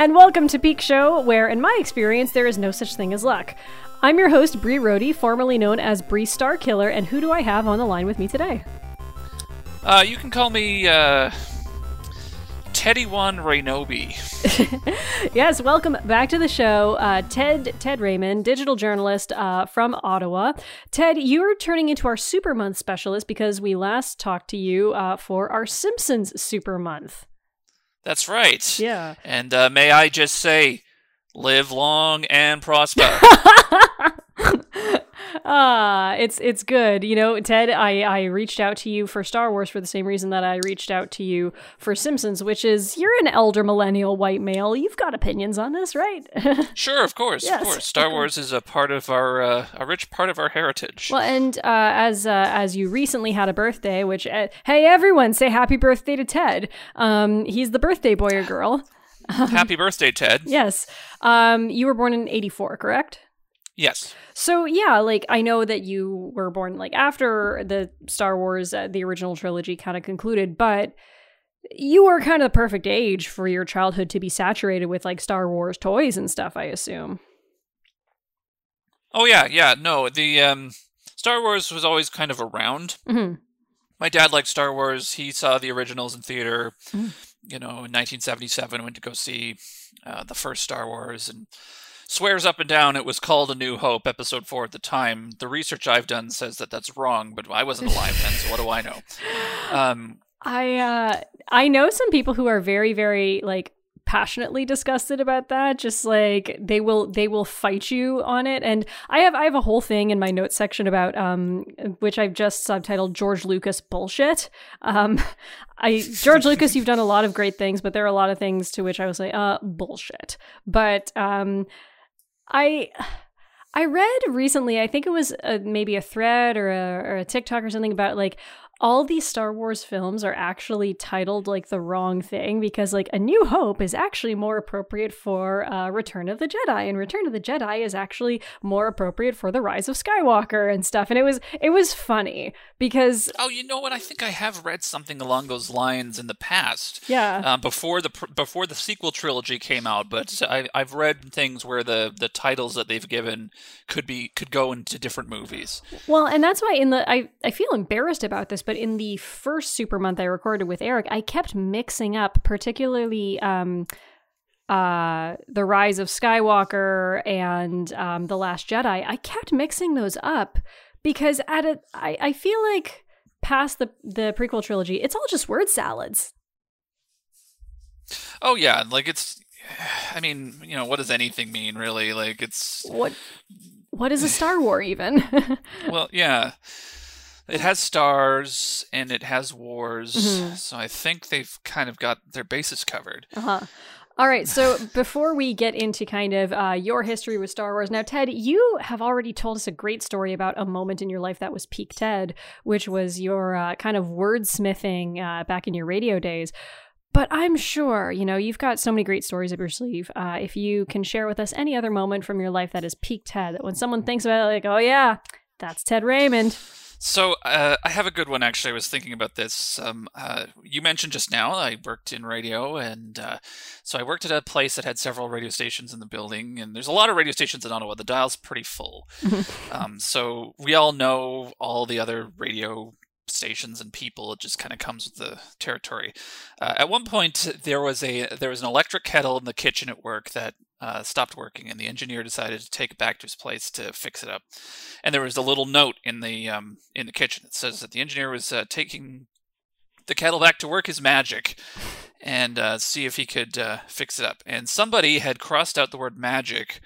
And welcome to Peak Show, where, in my experience, there is no such thing as luck. I'm your host, Bree Rohde, formerly known as Bree Star Killer, and who do I have on the line with me today? Uh, you can call me uh, Teddy One Raynobi. yes, welcome back to the show, uh, Ted Ted Raymond, digital journalist uh, from Ottawa. Ted, you're turning into our Super Month specialist because we last talked to you uh, for our Simpsons Super Month. That's right. Yeah. And uh, may I just say, live long and prosper. Ah, it's it's good. You know, Ted, I I reached out to you for Star Wars for the same reason that I reached out to you for Simpsons, which is you're an elder millennial white male. You've got opinions on this, right? sure, of course, Yes, of course. Star Wars is a part of our uh, a rich part of our heritage. well, and uh, as uh, as you recently had a birthday, which uh, hey everyone, say happy birthday to Ted. Um, he's the birthday boy or girl. Happy birthday, Ted. Yes. Um, you were born in '84, correct? Yes. So yeah, like I know that you were born like after the Star Wars, uh, the original trilogy kind of concluded, but you were kind of the perfect age for your childhood to be saturated with like Star Wars toys and stuff. I assume. Oh yeah, yeah. No, the um, Star Wars was always kind of around. hmm My dad liked Star Wars. He saw the originals in theater. Mm. You know, in 1977, went to go see uh, the first Star Wars and swears up and down it was called A New Hope, Episode Four at the time. The research I've done says that that's wrong, but I wasn't alive then, so what do I know? Um, I uh, I know some people who are very very like passionately disgusted about that just like they will they will fight you on it and i have i have a whole thing in my notes section about um which i've just subtitled george lucas bullshit um i george lucas you've done a lot of great things but there are a lot of things to which i was like uh bullshit but um i I read recently, I think it was a, maybe a thread or a, or a TikTok or something about like all these Star Wars films are actually titled like the wrong thing because like A New Hope is actually more appropriate for uh, Return of the Jedi, and Return of the Jedi is actually more appropriate for The Rise of Skywalker and stuff. And it was it was funny because oh, you know what? I think I have read something along those lines in the past. yeah, Uh, before the before the sequel trilogy came out, but I, I've read things where the, the titles that they've given could be could go into different movies. Well, and that's why in the I I feel embarrassed about this, but in the first super month I recorded with Eric, I kept mixing up particularly um uh the rise of Skywalker and um the last Jedi. I kept mixing those up because at a I, I feel like past the the prequel trilogy, it's all just word salads. Oh yeah, like it's. I mean, you know, what does anything mean really? Like it's What what is a Star War even? well, yeah. It has stars and it has wars, Mhm. so I think they've kind of got their bases covered. Uh-huh. All right, so before we get into kind of uh, your history with Star Wars, now, Ted, you have already told us a great story about a moment in your life that was peak Ted, which was your uh, kind of wordsmithing uh, back in your radio days. But I'm sure, you know, you've got so many great stories up your sleeve. Uh, if you can share with us any other moment from your life that is peak Ted, that when someone thinks about it, like, oh, yeah, that's Ted Raymond. So uh, I have a good one actually. I was thinking about this. Um, uh, you mentioned just now I worked in radio, and uh, so I worked at a place that had several radio stations in the building. And there's a lot of radio stations in Ottawa. The dial's pretty full, um, so we all know all the other radio stations and people. It just kind of comes with the territory. Uh, at one point, there was a there was an electric kettle in the kitchen at work that uh, stopped working, and the engineer decided to take it back to his place to fix it up. And there was a little note in the um, in the kitchen that says that the engineer was uh, taking the kettle back to work his magic and uh, see if he could uh, fix it up. And somebody had crossed out the word magic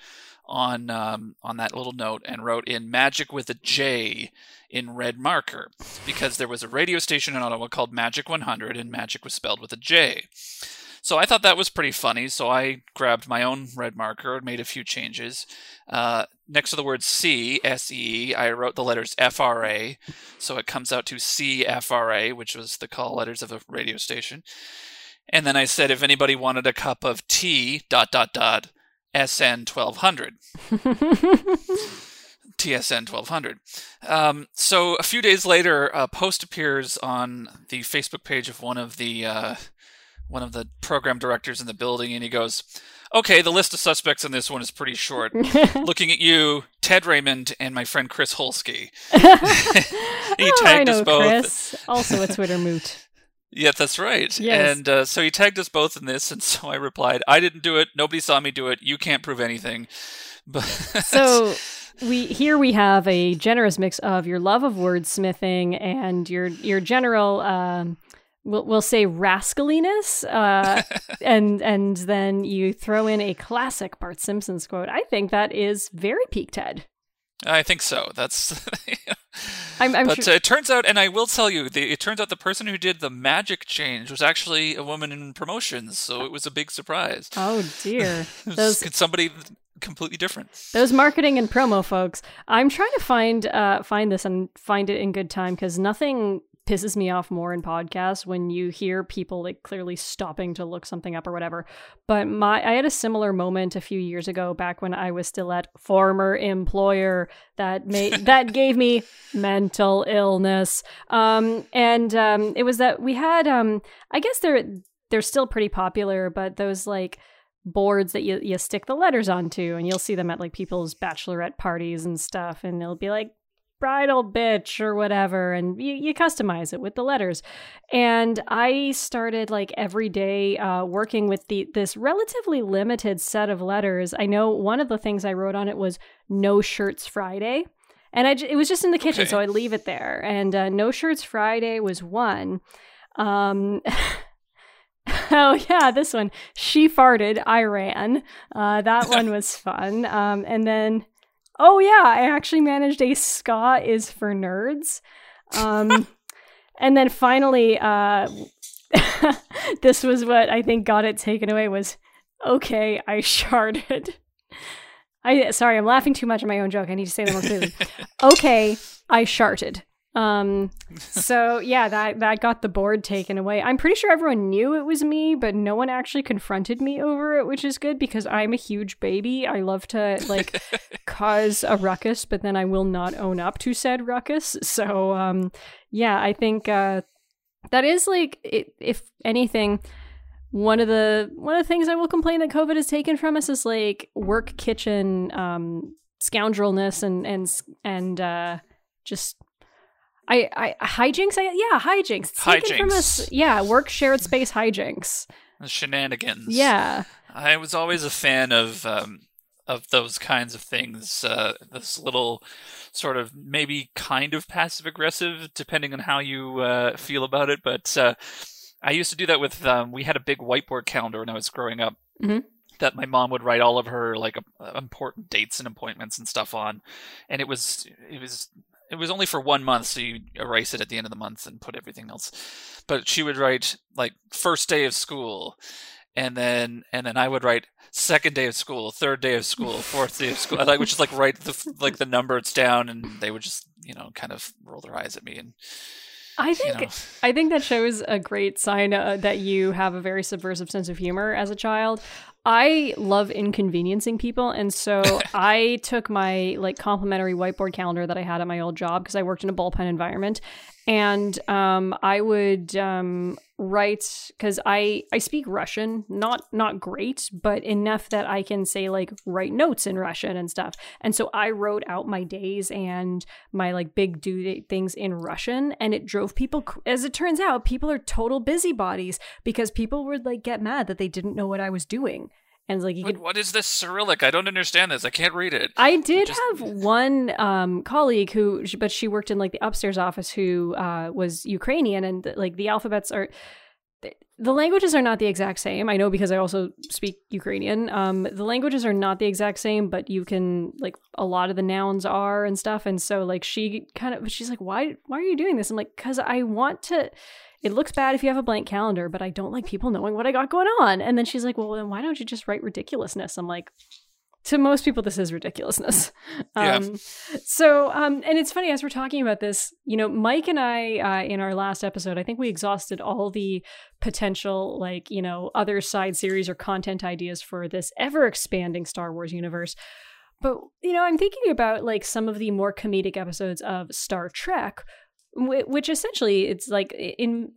on um, on that little note and wrote in magic with a J in red marker because there was a radio station in Ottawa called Magic 100 and magic was spelled with a J. So I thought that was pretty funny. So I grabbed my own red marker and made a few changes. Uh, next to the word C, S E, I wrote the letters F R A. So it comes out to C F R A, which was the call letters of a radio station. And then I said if anybody wanted a cup of tea, dot, dot, dot, SN 1200. TSN 1200. Um, so a few days later, a post appears on the Facebook page of one of the uh, one of the program directors in the building, and he goes, "Okay, the list of suspects in this one is pretty short. Looking at you, Ted Raymond, and my friend Chris Holsky." he oh, tagged us both. Chris. Also a Twitter moot. Yeah, that's right. Yes. And uh, so he tagged us both in this, and so I replied, "I didn't do it. Nobody saw me do it. You can't prove anything." But So we here we have a generous mix of your love of wordsmithing and your your general um we'll, we'll say rascaliness uh and and then you throw in a classic Bart Simpson's quote. I think that is very peak Ted. I think so. That's. I'm, I'm but sure- uh, it turns out, and I will tell you, the, it turns out the person who did the magic change was actually a woman in promotions, so it was a big surprise. Oh dear. Those somebody completely different. Those marketing and promo folks. I'm trying to find uh find this and find it in good time because nothing pisses me off more in podcasts when you hear people like clearly stopping to look something up or whatever. But my I had a similar moment a few years ago back when I was still at former employer that made that gave me mental illness. Um and um it was that we had um I guess they're they're still pretty popular, but those like boards that you, you stick the letters onto and you'll see them at like people's bachelorette parties and stuff and it'll be like bridal bitch or whatever and you, you customize it with the letters and i started like every day uh, working with the this relatively limited set of letters i know one of the things i wrote on it was no shirts friday and I, j- it was just in the kitchen Okay. so i leave it there and uh, no shirts friday was one um Oh yeah, this one. She farted. I ran. Uh, that one was fun. Um, and then, oh yeah, I actually managed a ska is for nerds. Um, and then finally, uh, this was what I think got it taken away. Was okay. I sharded. I sorry, I'm laughing too much at my own joke. I need to say that more clearly. okay, I sharted. Um, so yeah, that that got the board taken away. I'm pretty sure everyone knew it was me, but no one actually confronted me over it, which is good because I'm a huge baby. I love to like cause a ruckus, but then I will not own up to said ruckus. So um, yeah, I think uh, that is like it, if anything. One of the one of the things I will complain that COVID has taken from us is like work kitchen um, scoundrelness and and and uh, just I, I hijinks. I, yeah, hijinks. It's taken from us. Hijinks. Yeah, work shared space hijinks. Shenanigans. Yeah, I was always a fan of um, of those kinds of things. Uh, this little sort of maybe kind of passive aggressive, depending on how you uh, feel about it. But uh, I used to do that with. Um, we had a big whiteboard calendar when I was growing up. Mhm. That my mom would write all of her like uh, important dates and appointments and stuff on, and it was it was it was only for one month, so you erase it at the end of the month and put everything else. But she would write like first day of school, and then and then I would write second day of school, third day of school, fourth day of school. I like would just like write the like the numbers down, and they would just you know kind of roll their eyes at me and I you think know I think that shows a great sign uh, that you have a very subversive sense of humor as a child. I love inconveniencing people, and so I took my like complimentary whiteboard calendar that I had at my old job because I worked in a bullpen environment, and um, I would um, write because I I speak Russian, not not great, but enough that I can say like write notes in Russian and stuff. And so I wrote out my days and my like big due date things in Russian, and it drove people. As it turns out, people are total busybodies because people would like get mad that they didn't know what I was doing, and it's like you what, could what is this Cyrillic? I don't understand this. I can't read it. I did Just- have one um, colleague who, but she worked in like the upstairs office who uh, was Ukrainian, and like the alphabets are. The languages are not the exact same. I know because I also speak Ukrainian. Um, the languages are not the exact same, but you can like a lot of the nouns are and stuff. And so like she kind of she's like, why why are you doing this? I'm like, because I want to. It looks bad if you have a blank calendar, but I don't like people knowing what I got going on. And then she's like, well, then why don't you just write ridiculousness? I'm like, to most people this is ridiculousness Yeah. um so um and it's funny as we're talking about this you know mike and i uh, in our last episode i think we exhausted all the potential like you know other side series or content ideas for this ever expanding star wars universe but you know i'm thinking about like some of the more comedic episodes of star trek which essentially it's like in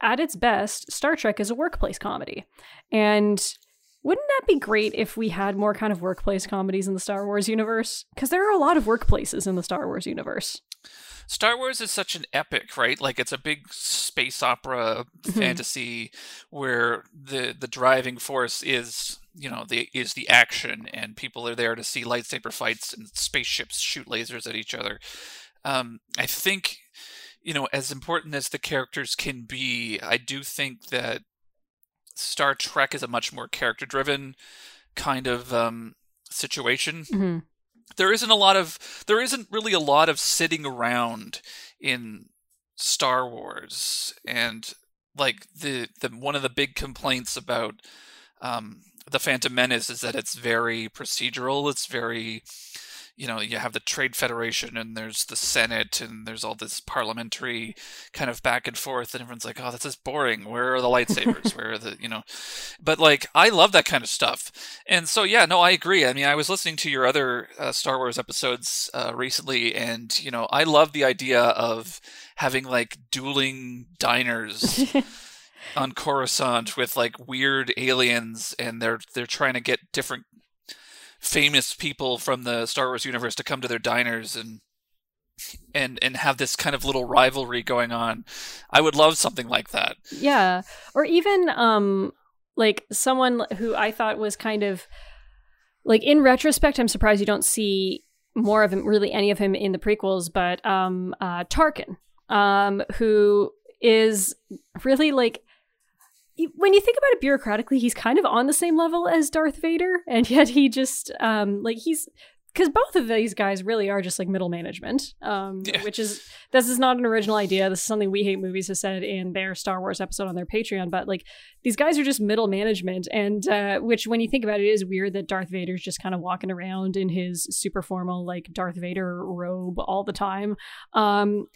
at its best, Star Trek is a workplace comedy. And wouldn't that be great if we had more kind of workplace comedies in the Star Wars universe? Because there are a lot of workplaces in the Star Wars universe. Star Wars is such an epic, right? Like it's a big space opera Mm-hmm. fantasy where the the driving force is, you know, the is the action and people are there to see lightsaber fights and spaceships shoot lasers at each other. Um, I think, you know, as important as the characters can be, I do think that Star Trek is a much more character driven kind of um, situation. Hmm there isn't a lot of there isn't really a lot of sitting around in Star Wars and like the the one of the big complaints about um the Phantom Menace is that it's very procedural it's very you know you have the trade federation and there's the senate and there's all this parliamentary kind of back and forth and everyone's like oh this is boring. Where are the lightsabers? Where are the you know? But like i love that kind of stuff. And so yeah no i agree. I mean i was listening to your other uh, star wars episodes uh, recently and you know i love the idea of having like dueling diners on Coruscant with like weird aliens, and they're they're trying to get different famous people from the Star Wars universe to come to their diners and and and have this kind of little rivalry going on. I would love something like that. Yeah. Or even um like someone who I thought was kind of like in retrospect, I'm surprised you don't see more of him, really any of him in the prequels, but um uh Tarkin, um, who is really like when you think about it bureaucratically, he's kind of on the same level as Darth Vader, and yet he just um like he's because both of these guys really are just like middle management, um, Yeah. which is this is not an original idea. This is something We Hate Movies has said in their Star Wars episode on their Patreon. But like these guys are just middle management, and uh, which when you think about it, is weird that Darth Vader's just kind of walking around in his super formal like Darth Vader robe all the time. Um,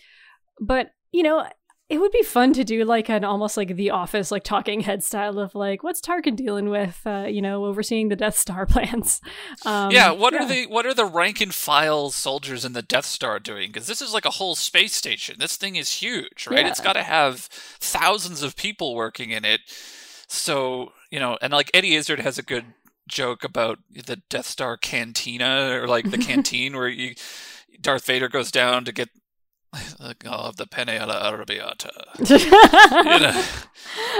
but you know. It would be fun to do like an almost like the office, like talking head style of like, what's Tarkin dealing with, uh, you know, overseeing the Death Star plans. Um, yeah, what are the what are the rank and file soldiers in the Death Star doing? Because this is like a whole space station. This thing is huge, right? Yeah. It's got to have thousands of people working in it. So you know, and like Eddie Izzard has a good joke about the Death Star cantina or like the canteen where you Darth Vader goes down to get oh, the penne alla arrabbiata. you know,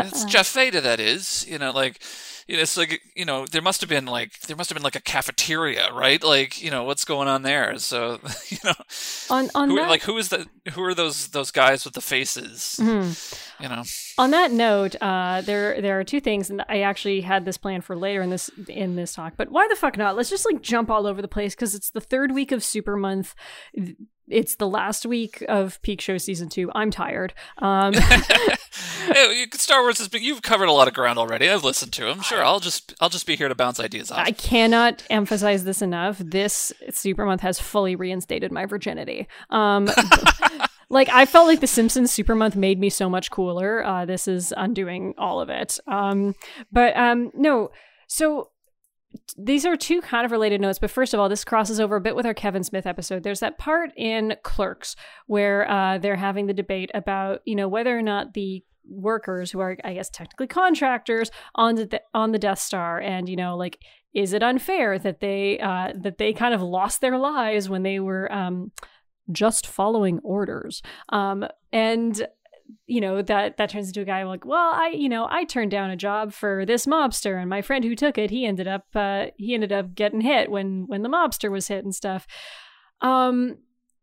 it's Jeff Vader that is. You know, like you know, it's like you know, there must have been like there must have been like a cafeteria, right? Like you know, what's going on there? So you know, on on who, that, like who is the who are those those guys with the faces? Mhm. You know, On that note, uh, there there are two things, and I actually had this planned for later in this in this talk. But why the fuck not? Let's just like jump all over the place because it's the third week of Super Month. It's the last week of Peak Show season two. I'm tired. Um, Hey, Star Wars has been you've covered a lot of ground already. I've listened to them. Sure, I'll just I'll just be here to bounce ideas off. I cannot emphasize this enough. This Super Month has fully reinstated my virginity. Um, like I felt like the Simpsons Super Month made me so much cooler. Uh, this is undoing all of it. Um, but um, no, so these are two kind of related notes. But first of all, this crosses over a bit with our Kevin Smith episode. There's that part in Clerks where uh, they're having the debate about you know whether or not the workers who are i guess technically contractors on the on the death star and you know like is it unfair that they uh that they kind of lost their lives when they were um just following orders um and you know that that turns into a guy like well i you know i turned down a job for this mobster and my friend who took it he ended up uh he ended up getting hit when when the mobster was hit and stuff. Um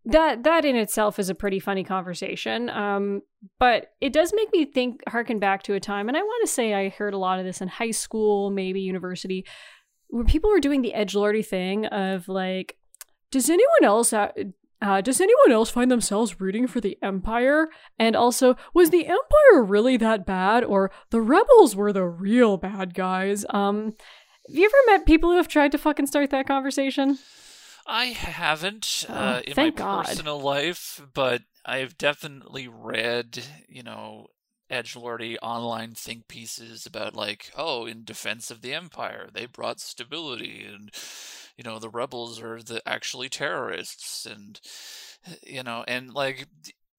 that that in itself is a pretty funny conversation um but it does make me think harken back to a time and i want to say i heard a lot of this in high school maybe university where people were doing the edge lordy thing of like does anyone else uh, does anyone else find themselves rooting for the empire? And also was the empire really that bad or the rebels were the real bad guys? Um have you ever met people who have tried to fucking start that conversation? I haven't Oh, uh, in my God. personal life, but I've definitely read, you know, edgelordy online think pieces about like, oh, in defense of the empire, they brought stability, and you know, the rebels are the actually terrorists, and you know, and like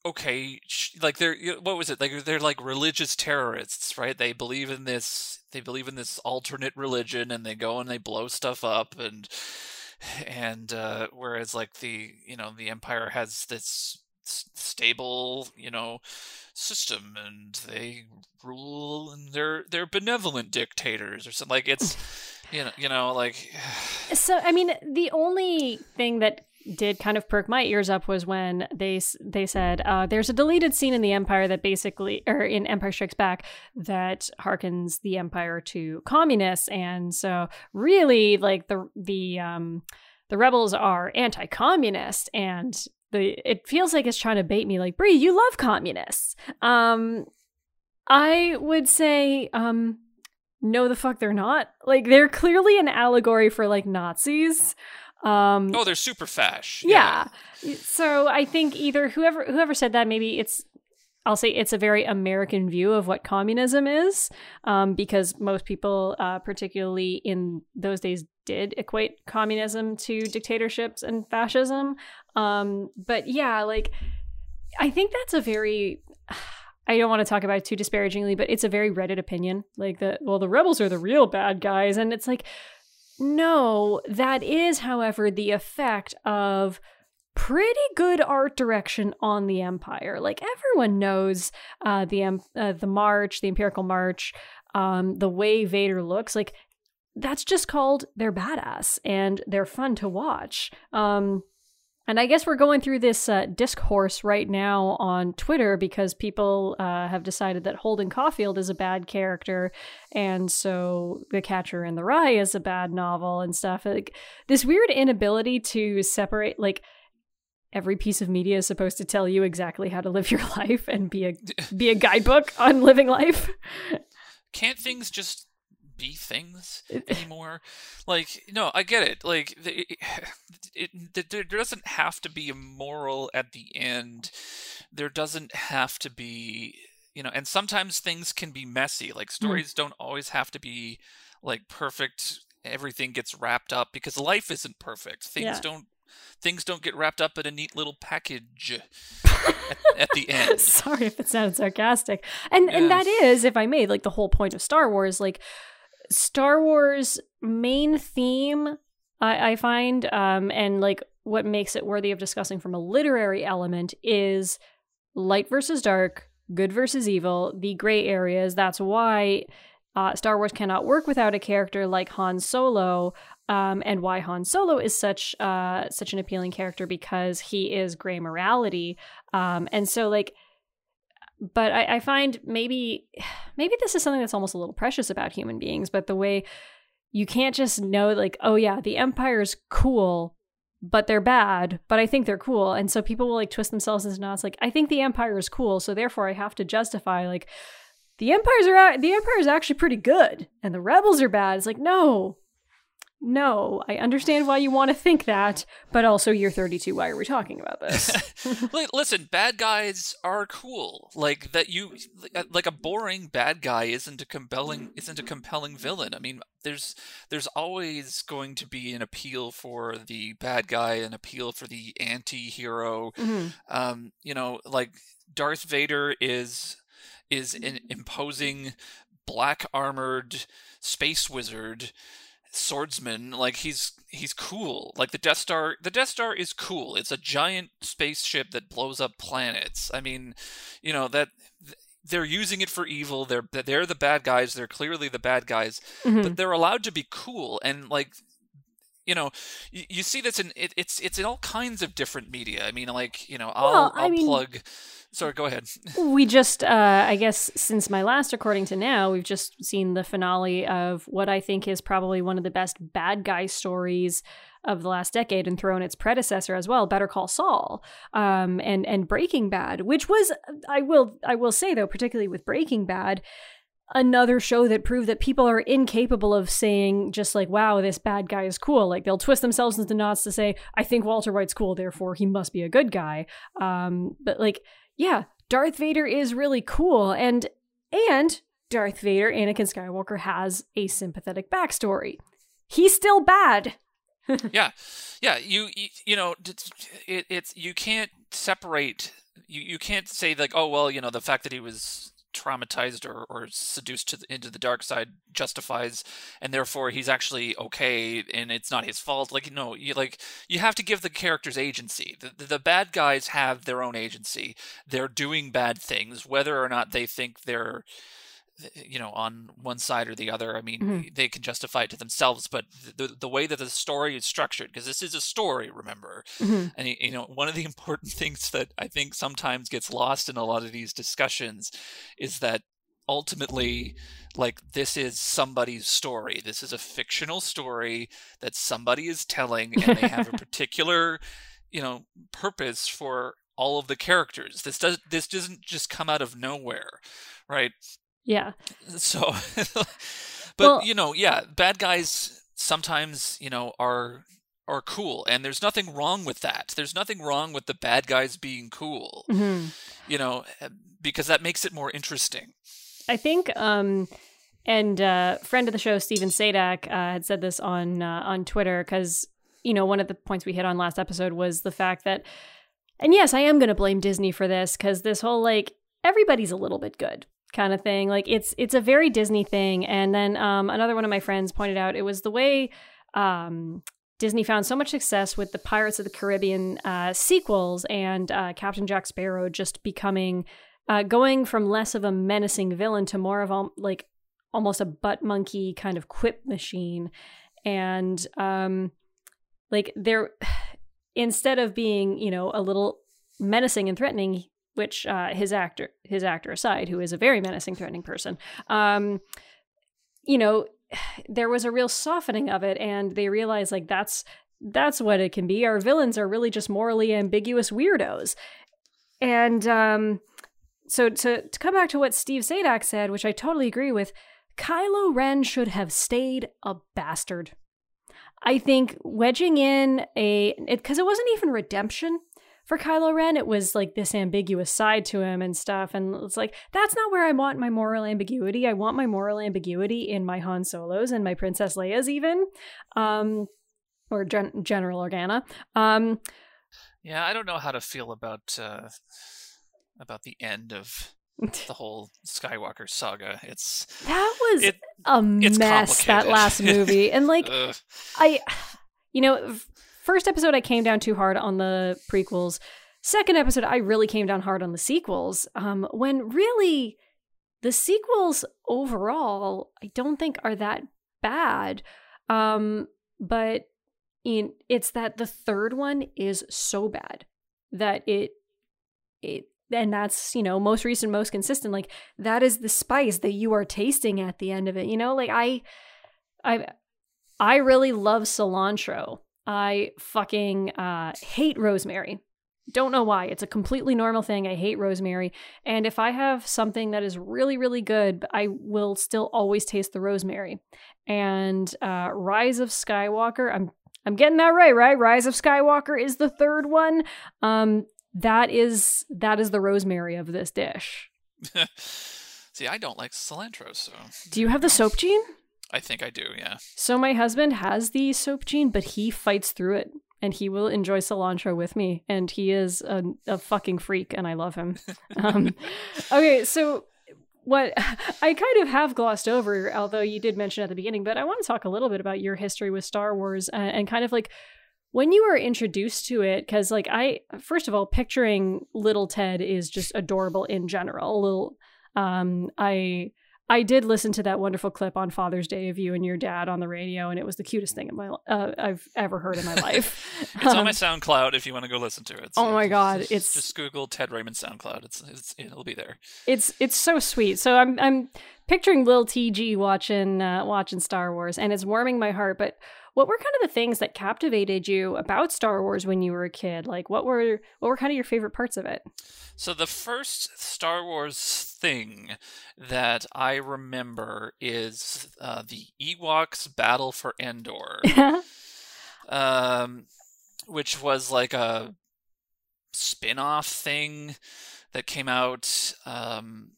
okay, like they're what was it? Like they're like religious terrorists, right? They believe in this. They believe in this alternate religion, and they go and they blow stuff up, and and uh, whereas like the you know the empire has this stable you know system and they rule and they're they're benevolent dictators or something like it's you know you know like so i mean the only thing that did kind of perk my ears up was when they they said uh, there's a deleted scene in the Empire that basically, or in Empire Strikes Back, that harkens the Empire to communists, and so really like the the um, the rebels are anti-communist, and the it feels like it's trying to bait me like Brie, you love communists. Um, I would say um, no, the fuck they're not. Like they're clearly an allegory for like Nazis. Um, oh, they're super fash. Yeah. yeah. So I think either whoever whoever said that, maybe it's I'll say it's a very American view of what communism is, um, because most people, uh, particularly in those days, did equate communism to dictatorships and fascism. Um, but yeah, like I think that's a very I don't want to talk about it too disparagingly, but it's a very Reddit opinion. Like the well, the rebels are the real bad guys, and it's like no, that is, however, the effect of pretty good art direction on the Empire. Like everyone knows uh, the uh, the March, the Imperial March, um, the way Vader looks. Like that's just called they're badass and they're fun to watch. Um, and I guess we're going through this uh, discourse right now on Twitter because people uh, have decided that Holden Caulfield is a bad character, and so The Catcher in the Rye is a bad novel and stuff. Like this weird inability to separate, like every piece of media is supposed to tell you exactly how to live your life and be a be a guidebook on living life. Can't things just be things anymore. like, no, I get it. Like, it, it, it, there doesn't have to be a moral at the end. There doesn't have to be, you know, and sometimes things can be messy. Like, hmm. stories mm. don't always have to be like perfect. Everything gets wrapped up because life isn't perfect. Things yeah. don't things don't get wrapped up in a neat little package at, at, the end. Sorry if it sounded sarcastic. And yes. and that is, if I may, like the whole point of Star Wars. Like Star Wars main theme, I, I find, um, and like what makes it worthy of discussing from a literary element is light versus dark, good versus evil, the gray areas. That's why uh, Star Wars cannot work without a character like Han Solo, um, and why Han Solo is such uh, such an appealing character because he is gray morality, um, and so like but I, I find maybe maybe this is something that's almost a little precious about human beings, but the way you can't just know like, oh yeah, the Empire's cool, but they're bad, but I think they're cool. And so people will like twist themselves into knots like, I think the Empire is cool, so therefore I have to justify like the Empires are the Empire is actually pretty good and the rebels are bad. It's like, no, no, I understand why you want to think that, but also you're 32. Why are we talking about this? Listen, bad guys are cool. Like that you like a boring bad guy isn't a compelling isn't a compelling villain. I mean, there's there's always going to be an appeal for the bad guy, an appeal for the anti-hero. Mm-hmm. Um, you know, like Darth Vader is is an imposing black armored space wizard swordsman like he's he's cool. Like the death star the death star is cool. It's a giant spaceship that blows up planets. I mean you know that they're using it for evil. They're they're the bad guys. They're clearly the bad guys. Mm-hmm. but they're allowed to be cool. And like you know you, you see this in it, it's it's in all kinds of different media i mean like you know i'll well, i'll mean, plug Sorry, go ahead. we just, uh, I guess, since my last recording to now, we've just seen the finale of what I think is probably one of the best bad guy stories of the last decade, and thrown its predecessor as well, Better Call Saul, um, and and Breaking Bad, which was, I will, I will say though, particularly with Breaking Bad, another show that proved that people are incapable of saying just like wow this bad guy is cool like they'll twist themselves into knots to say i think walter white's cool therefore he must be a good guy um but like yeah, Darth Vader is really cool and and Darth Vader, Anakin Skywalker has a sympathetic backstory. He's still bad. yeah. Yeah, you you know it, it's you can't separate you, you can't say like oh well you know the fact that he was traumatized or, or seduced to the, into the dark side justifies and therefore he's actually okay and it's not his fault. Like no you like you have to give the characters agency. The, the, the bad guys have their own agency. They're doing bad things whether or not they think they're you know on one side or the other i mean mm-hmm. they can justify it to themselves but the the way that the story is structured because this is a story remember mm-hmm. and you know one of the important things that i think sometimes gets lost in a lot of these discussions is that ultimately like this is somebody's story this is a fictional story that somebody is telling and they have a particular you know purpose for all of the characters this does this doesn't just come out of nowhere right yeah. So, but well, you know, yeah, bad guys sometimes you know are are cool, and there's nothing wrong with that. There's nothing wrong with the bad guys being cool. Mm-hmm. You know, eh, because that makes it more interesting. I think. um and uh, friend of the show, Steven Sadak, uh, had said this on uh, on Twitter because you know one of the points we hit on last episode was the fact that, and yes, I am going to blame Disney for this because this whole like everybody's a little bit good kind of thing. Like it's it's a very Disney thing. And then um, another one of my friends pointed out it was the way um, Disney found so much success with the Pirates of the Caribbean uh, sequels and uh, Captain Jack Sparrow just becoming uh, going from less of a menacing villain to more of a like almost a butt monkey kind of quip machine. And um, like there, instead of being you know a little menacing and threatening, which uh, his actor his actor aside, who is a very menacing, threatening person, um, you know, there was a real softening of it, and they realized like that's that's what it can be. Our villains are really just morally ambiguous weirdos, and um, so to to come back to what Steve Sadak said, which I totally agree with, Kylo Ren should have stayed a bastard. I think wedging in a because it, it wasn't even redemption for Kylo Ren, it was like this ambiguous side to him and stuff. And it's like, that's not where I want my moral ambiguity. I want my moral ambiguity in my Han Solos and my Princess Leia's, even, um, or Gen- General Organa. Um, yeah, I don't know how to feel about uh, about the end of the whole Skywalker saga. It's that was it, a mess that last movie, and like I, you know, first episode I came down too hard on the prequels. Second episode I really came down hard on the sequels. Um, when really the sequels overall I don't think are that bad. Um, but in, it's that the third one is so bad that it it and that's you know most recent most consistent like that is the spice that you are tasting at the end of it you know like i i i really love cilantro I fucking uh, hate rosemary. Don't know why. It's a completely normal thing. I hate rosemary. And if I have something that is really, really good, I will still always taste the rosemary. And uh, Rise of Skywalker, I'm I'm getting that right, right? Rise of Skywalker is the third one. Um, that is that is the rosemary of this dish. See, I don't like cilantro, so. Do you have the soap gene? I think I do, yeah. So my husband has the soap gene, but he fights through it and he will enjoy cilantro with me. And he is a, a fucking freak and I love him. um, okay, so what I kind of have glossed over, although you did mention at the beginning, but I want to talk a little bit about your history with Star Wars and, and kind of like when you were introduced to it because like i first of all picturing little ted is just adorable in general little um i I did listen to that wonderful clip on Father's Day of you and your dad on the radio, and it was the cutest thing in my, uh, I've ever heard in my life. it's um, on my um, SoundCloud if you want to go listen to it. So oh my god, just, it's just Google Ted Raymond SoundCloud. It's, it's it'll be there. It's it's so sweet. So I'm I'm picturing Lil TG watching uh, watching Star Wars, and it's warming my heart. But what were kind of the things that captivated you about Star Wars when you were a kid? Like what were what were kind of your favorite parts of it? So the first Star Wars thing that I remember is uh, the Ewoks Battle for Endor, um, which was like a spin-off thing that came out. Um,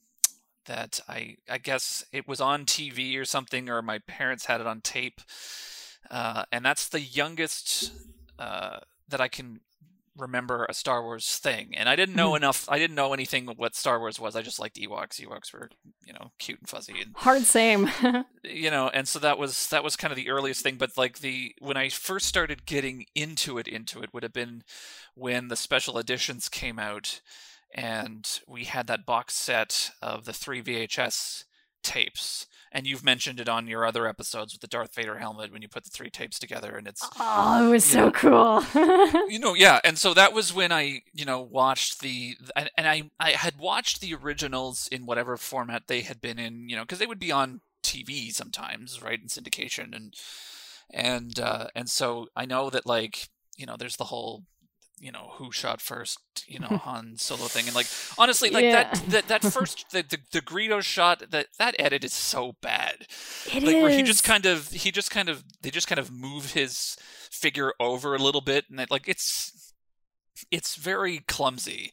that I I guess it was on TV or something, or my parents had it on tape, uh, and that's the youngest uh, that I can remember a Star Wars thing, and I didn't know Mhm. enough. I didn't know anything what Star Wars was. I just liked Ewoks. Ewoks were you know cute and fuzzy, and Hard same. you know, and so that was that was kind of the earliest thing. But like the when I first started getting into it, into it would have been when the special editions came out, and we had that box set of the three VHS tapes. And you've mentioned it on your other episodes with the Darth Vader helmet when you put the three tapes together, and it's oh, it was so Yeah. cool. you know yeah and so that was when i you know watched the and, and i i had watched the originals in whatever format they had been in you know because they would be on tv sometimes right in syndication and and uh and so i know that like you know there's the whole you know who shot first you know Han Solo thing and like honestly like Yeah. that that that first the, the the Greedo shot that that edit is so bad It like where he just kind of he just kind of they just kind of move his figure over a little bit and it, like it's it's very clumsy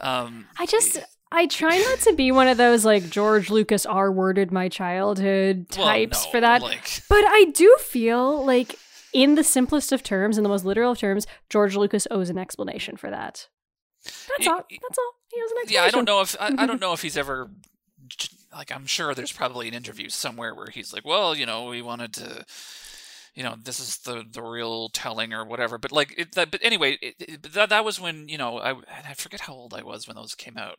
um I just I try not to be one of those like George Lucas R worded my childhood well, types no, for that. like But I do feel like in the simplest of terms, in the most literal of terms, George Lucas owes an explanation for that. That's Y- all. That's all. He owes an explanation. yeah i don't know if I, I don't know if he's ever like i'm sure there's probably an interview somewhere where he's like well you know we wanted to you know this is the the real telling or whatever but like it, that, but anyway it, it, that, that was when you know i i forget how old i was when those came out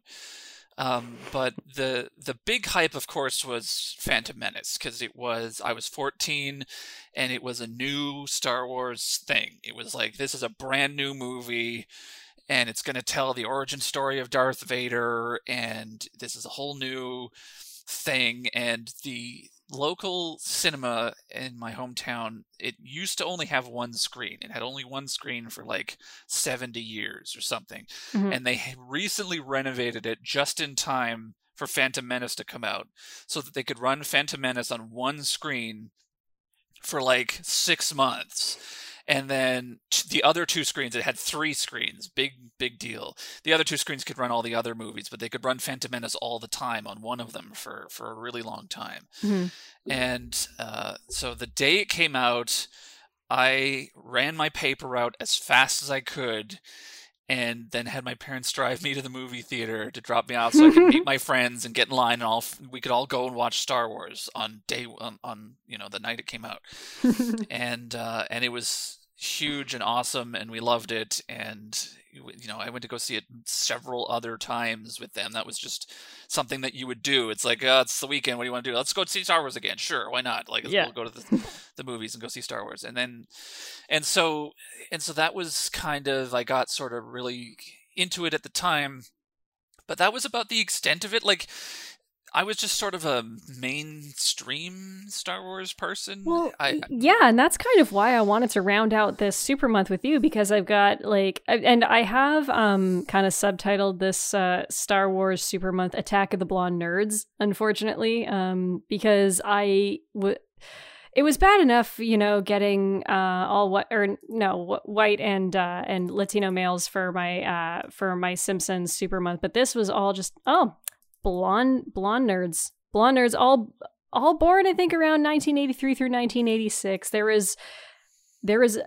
um, but the the big hype, of course, was Phantom Menace because it was I was 14, and it was a new Star Wars thing. It was like this is a brand new movie, and it's going to tell the origin story of Darth Vader, and this is a whole new thing. And the local cinema in my hometown, it used to only have one screen. It had only one screen for like 70 years or something Mhm. and they recently renovated it just in time for Phantom Menace to come out, so that they could run Phantom Menace on one screen for like six months. And then t- the other two screens, it had three screens, big, big deal. The other two screens could run all the other movies, but they could run Phantom Menace all the time on one of them for, for a really long time. Mhm. And uh, so the day it came out, I ran my paper out as fast as I could and then had my parents drive me to the movie theater to drop me off so I could meet my friends and get in line and all we could all go and watch Star Wars on day on, on you know the night it came out and uh, and it was huge and awesome and we loved it and you know I went to go see it several other times with them. That was just something that you would do. It's like uh, it's the weekend. What do you want to do? Let's go see Star Wars again. Sure why not? Like Yeah. we'll go to the, the movies and go see Star Wars. And then and so and so that was kind of I got sort of really into it at the time but that was about the extent of it. Like I was just sort of a mainstream Star Wars person. Well, I, yeah, and that's kind of why I wanted to round out this super month with you because I've got like, and I have um kind of subtitled this uh, Star Wars super month "Attack of the Blonde Nerds." Unfortunately, um, because I would. It was bad enough, you know, getting uh, all what or no wh- white and uh, and Latino males for my uh, for my Simpsons Super Month, but this was all just oh blonde blonde nerds, blonde nerds, all all born I think around 1983 through 1986. There is there is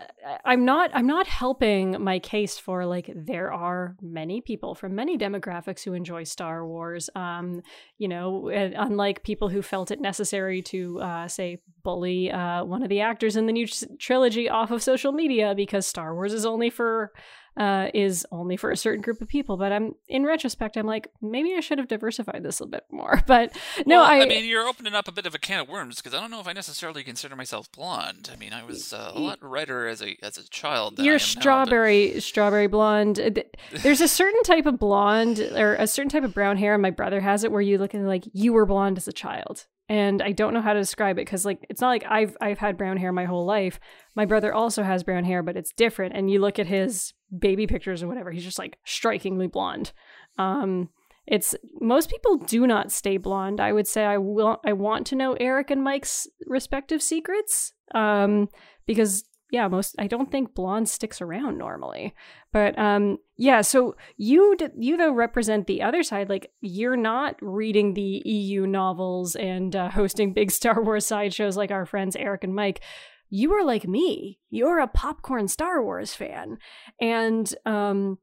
I'm not I'm not helping my case for like there are many people from many demographics who enjoy Star Wars. Um, you know, unlike people who felt it necessary to uh, say bully uh, one of the actors in the new trilogy off of social media because Star Wars is only for uh, is only for a certain group of people. But I'm in retrospect, I'm like maybe I should have diversified this a little bit more. But no, well, I, I mean, you're opening up a bit of a can of worms because I don't know if I necessarily consider myself blonde. I mean, I was uh, a lot redder as a as a child. Than You're am now, but- strawberry, strawberry blonde. There's a certain type of blonde or a certain type of brown hair, and my brother has it, where you look and like you were blonde as a child, and I don't know how to describe it because like it's not like I've I've had brown hair my whole life. My brother also has brown hair, but it's different. And you look at his baby pictures or whatever, he's just like strikingly blonde. Um, it's most people do not stay blonde. I would say I will. I want to know Eric and Mike's respective secrets. Um, because yeah, most I don't think blonde sticks around normally. But um, yeah. So you d- you though represent the other side. Like you're not reading the EU novels and uh, hosting big Star Wars sideshows like our friends Eric and Mike. you are like me. You're a popcorn Star Wars fan. And um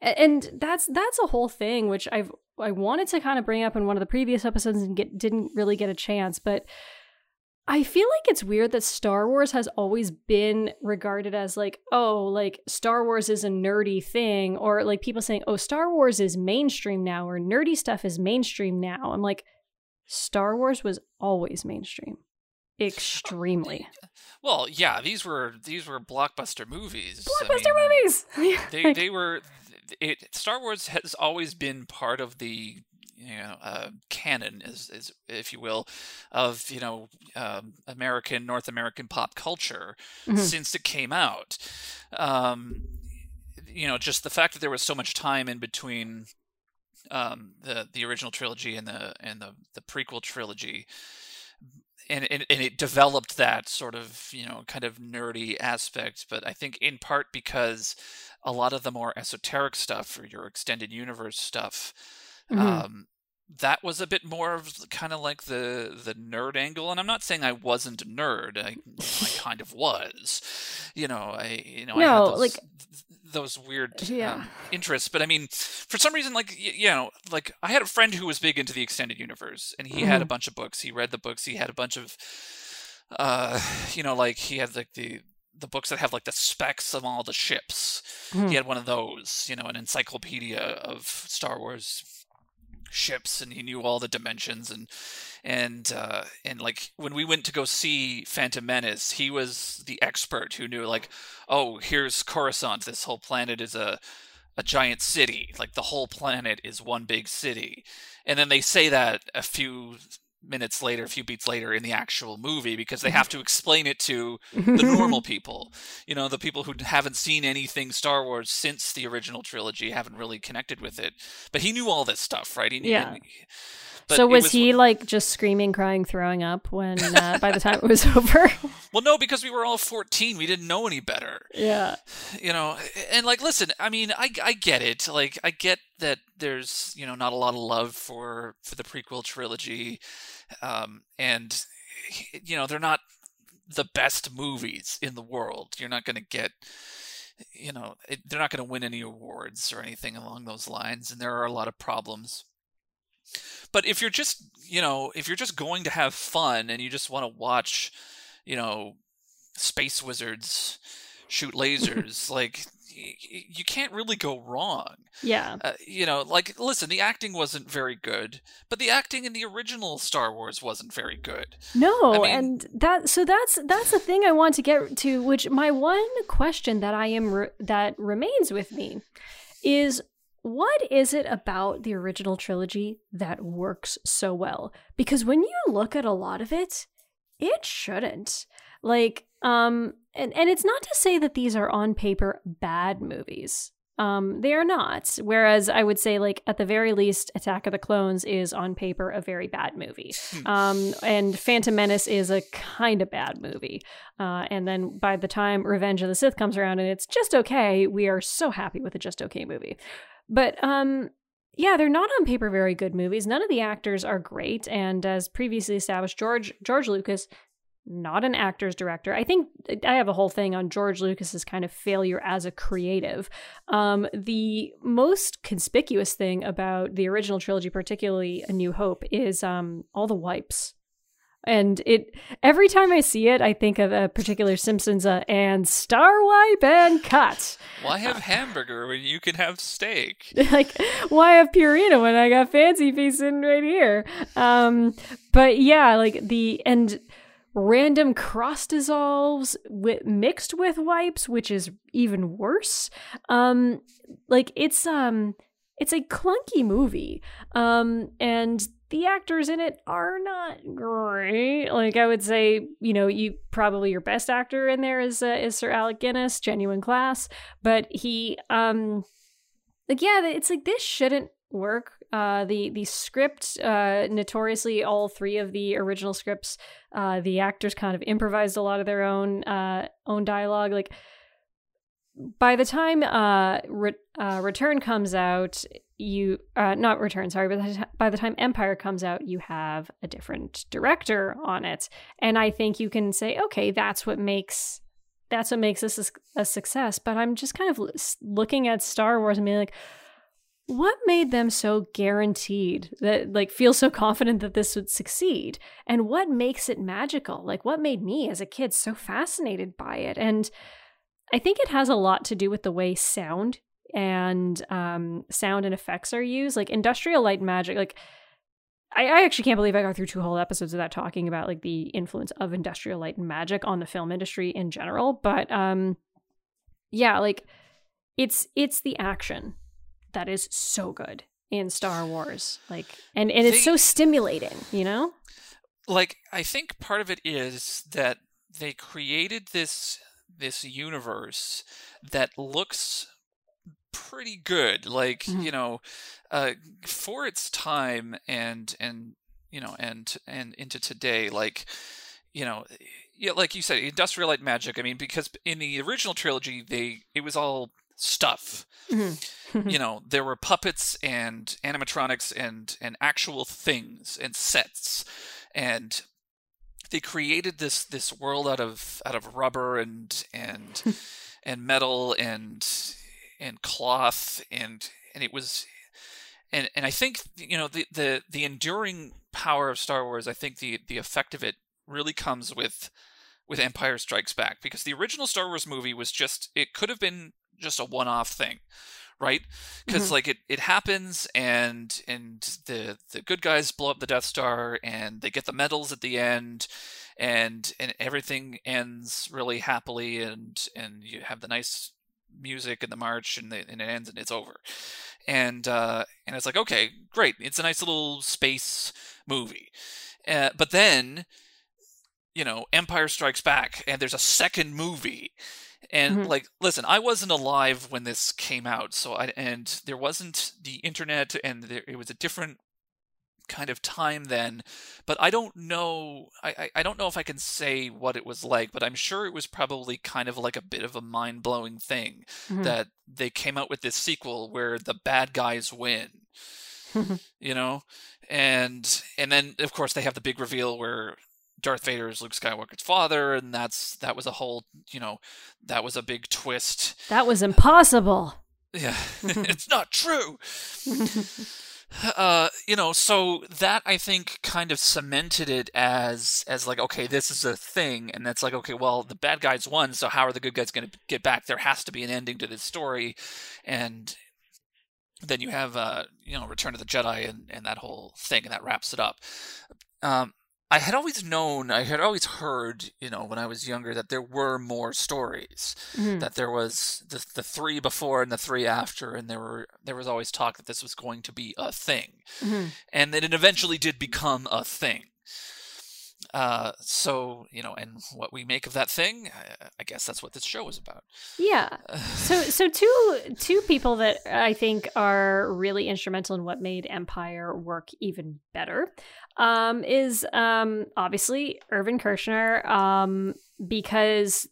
and that's that's a whole thing which I've I wanted to kind of bring up in one of the previous episodes and get didn't really get a chance, but I feel like it's weird that Star Wars has always been regarded as like, oh, like Star Wars is a nerdy thing, or like people saying, oh, Star Wars is mainstream now, or nerdy stuff is mainstream now. I'm like, Star Wars was always mainstream. Extremely. Well, yeah, these were these were blockbuster movies. Blockbuster I mean, movies. they they were it Star Wars has always been part of the you know uh, canon, is, is if you will, of you know um, American North American pop culture mm-hmm. since it came out. Um, you know, just the fact that there was so much time in between um, the the original trilogy and the and the the prequel trilogy. And, and, and it developed that sort of you know kind of nerdy aspect, but I think in part because a lot of the more esoteric stuff or your extended universe stuff mm-hmm. um, that was a bit more of kind of like the the nerd angle and i'm not saying i wasn't a nerd i, I kind of was you know i you know no, I had those, like those weird yeah. um, interests but i mean for some reason like you, you, know like i had a friend who was big into the extended universe and he mm-hmm. had a mm-hmm. bunch of books he read the books he had a bunch of uh you know like he had like the the books that have like the specs of all the ships. Mm. He had one of those, you know, an encyclopedia of Star Wars ships, and he knew all the dimensions and and uh, and like when we went to go see Phantom Menace, he was the expert who knew like, oh, here's Coruscant. This whole planet is a a giant city. Like the whole planet is one big city. And then they say that a few minutes later, a few beats later in the actual movie because they have to explain it to the normal people. You know, the people who haven't seen anything Star Wars since the original trilogy haven't really connected with it. But he knew all this stuff, right? He knew, yeah. so was, was, he like just screaming, crying, throwing up when uh, by the time it was over? well, no, because we were all 14. We didn't know any better. Yeah. You know, and like, listen, I mean, I, I get it. Like, I get that there's, you know, not a lot of love for, for the prequel trilogy um, and you know they're not the best movies in the world. You're not going to get you know it, they're not going to win any awards or anything along those lines and there are a lot of problems but if you're just you know if you're just going to have fun and you just want to watch you know space wizards shoot lasers like you can't really go wrong. Yeah. Uh, you know, like listen, the acting wasn't very good, but the acting in the original Star Wars wasn't very good. No, I mean, and that so that's that's the thing I want to get to which my one question that I am re- that remains with me is what is it about the original trilogy that works so well? Because when you look at a lot of it, it shouldn't. Like um and and it's not to say that these are on paper bad movies. Um, they are not. Whereas I would say, like at the very least, Attack of the Clones is on paper a very bad movie, hmm. um, and Phantom Menace is a kind of bad movie. Uh, and then by the time Revenge of the Sith comes around and it's just okay, we are so happy with a just okay movie. But um, yeah, they're not on paper very good movies. None of the actors are great, and as previously established, George George Lucas not an actor's director. I think I have a whole thing on George Lucas's kind of failure as a creative. Um, the most conspicuous thing about the original trilogy, particularly A New Hope, is um, all the wipes. And it every time I see it, I think of a particular Simpsons uh, and star wipe and cut. Why have hamburger when you can have steak? like, why have Purina when I got fancy feast sitting right here? Um, but yeah, like the and random cross dissolves with, mixed with wipes, which is even worse. Um, like it's um, it's a clunky movie. Um, and the actors in it are not great. Like I would say, you know, you probably your best actor in there is uh, is Sir Alec Guinness, genuine class, but he um like yeah, it's like this shouldn't work. Uh, the the script, uh, notoriously, all three of the original scripts, uh, the actors kind of improvised a lot of their own uh, own dialogue. Like by the time uh, Re- Return comes out, you not return sorry but by the, ti- by the time empire comes out you have a different director on it and i think you can say okay that's what makes that's what makes this a success but i'm just kind of looking at star wars and being like what made them so guaranteed that like feel so confident that this would succeed? And what makes it magical? Like what made me as a kid so fascinated by it? And i think it has a lot to do with the way sound and um, sound and effects are used. Like industrial light magic like I, I actually can't believe i got through two whole episodes of that talking about like the influence of industrial light and magic on the film industry in general. But um yeah like it's it's the action that is so good in star wars like and and it's They- so stimulating you know like I think part of it is that they created this this universe that looks pretty good like Mhm. you know uh for its time and and you know and and into today like you know yeah like you said industrial light magic i mean because in the original trilogy they it was all stuff Mhm. you know there were puppets and animatronics and and actual things and sets and they created this this world out of out of rubber and and and metal and and cloth and and it was and and I think you know the the the enduring power of Star Wars I think the the effect of it really comes with with Empire Strikes Back because the original Star Wars movie was just it could have been just a one-off thing right? Because Mhm. like it, it happens and and the the good guys blow up the death star and they get the medals at the end and and everything ends really happily and and you have the nice music and the march and, the, and it ends and it's over. And uh and it's like okay great it's a nice little space movie. Uh, but then you know empire strikes back and there's a second movie and Mhm. like listen i wasn't alive when this came out so i and there wasn't the internet and there, it was a different kind of time then but i don't know I, I i don't know if i can say what it was like but i'm sure it was probably kind of like a bit of a mind-blowing thing Mhm. that they came out with this sequel where the bad guys win you know and and then of course they have the big reveal where Darth Vader is Luke Skywalker's father and that's that was a whole you know that was a big twist. That was impossible. Yeah it's not true. Uh you know so that i think kind of cemented it as as like okay this is a thing and that's like okay well the bad guys won so how are the good guys going to get back? There has to be an ending to this story and then you have uh you know return of the jedi and and that whole thing and that wraps it up. Um I had always known, I had always heard, you know, when I was younger, that there were more stories Mhm. that there was the, the three before and the three after and there were there was always talk that this was going to be a thing Mhm. and that it eventually did become a thing uh so you know and what we make of that thing i, I guess that's what this show is about. Yeah. So so two two people that I think are really instrumental in what made Empire work even better um, is um, obviously Irvin Kershner um, because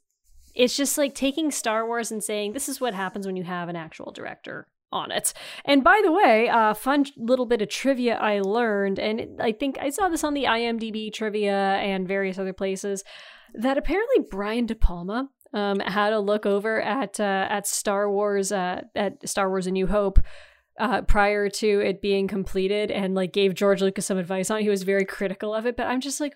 it's just like taking Star Wars and saying this is what happens when you have an actual director on it. And by the way, a uh, fun little bit of trivia I learned, and I think I saw this on the IMDb trivia and various other places, that apparently Brian De Palma um, had a look over at uh, at Star Wars uh, at Star Wars: A New Hope. Uh, prior to it being completed, and like gave George Lucas some advice on it. He was very critical of it, but I'm just like,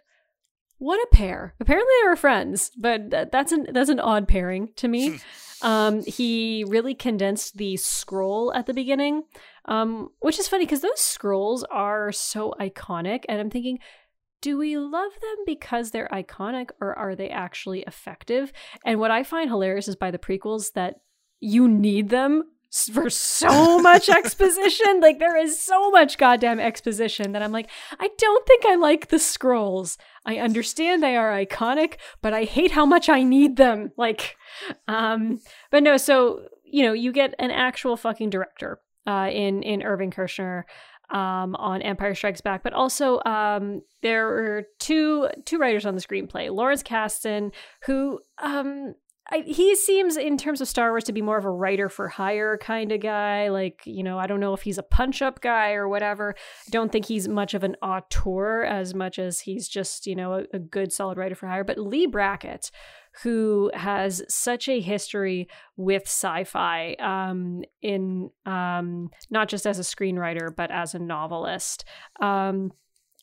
what a pair! Apparently, they were friends, but th- that's an that's an odd pairing to me. um, he really condensed the scroll at the beginning, um, which is funny because those scrolls are so iconic, and I'm thinking, do we love them because they're iconic, or are they actually effective? And what I find hilarious is by the prequels that you need them for so much exposition. Like there is so much goddamn exposition that I'm like, I don't think I like the scrolls. I understand they are iconic, but I hate how much I need them. Like, um, but no. So you know, you get an actual fucking director uh, in in Irving Kershner um, on Empire Strikes Back, but also um, there were two two writers on the screenplay, Lawrence Kasdan, who um, I, he seems, in terms of Star Wars, to be more of a writer for hire kind of guy. Like, you know, I don't know if he's a punch up guy or whatever. I don't think he's much of an auteur as much as he's just, you know, a, a good, solid writer for hire. But Leigh Brackett, who has such a history with sci-fi um, in um, not just as a screenwriter but as a novelist. Um,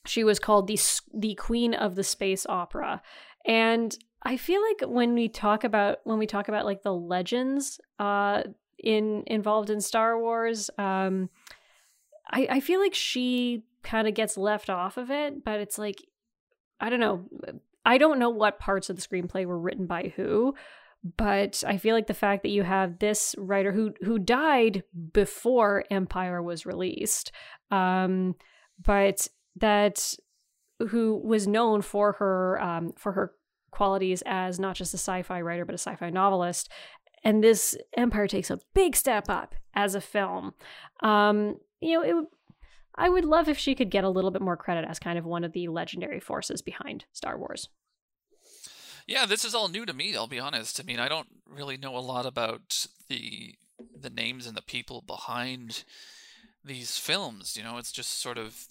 she was called the the queen of the space opera, and I feel like when we talk about when we talk about like the legends uh in involved in Star Wars, um I, I feel like she kind of gets left off of it, but it's like I don't know. I don't know what parts of the screenplay were written by who, but I feel like the fact that you have this writer who who died before Empire was released, um, but that who was known for her um, for her qualities as not just a sci-fi writer but a sci-fi novelist. And this empire takes a big step up as a film. Um, you know it i would love if she could get a little bit more credit as kind of one of the legendary forces behind star wars. Yeah this is all new to me i'll be honest. I mean i don't really know a lot about the the names and the people behind these films you know? It's just sort of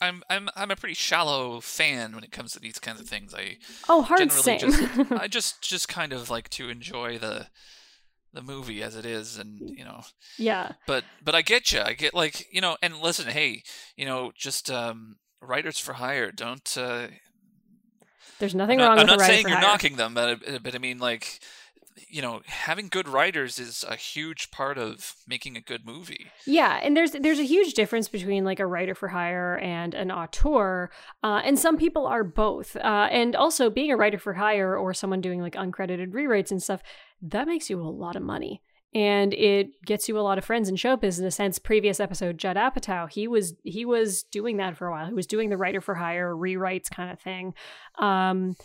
I'm I'm I'm a pretty shallow fan when it comes to these kinds of things. I oh hard same. just, I just just kind of like to enjoy the the movie as it is, and you know. Yeah. But but I get you. I get like you know, and listen, hey, you know, just um, writers for hire. Don't. Uh, There's nothing I'm wrong not, I'm not saying you're hire. knocking them, but but I mean like you know having good writers is a huge part of making a good movie yeah and there's there's a huge difference between like a writer for hire and an auteur uh, and some people are both uh, and also being a writer for hire or someone doing like uncredited rewrites and stuff that makes you a lot of money and it gets you a lot of friends in show business. Hence, previous episode, Judd Apatow, he was he was doing that for a while. He was doing the writer for hire rewrites kind of thing. Um,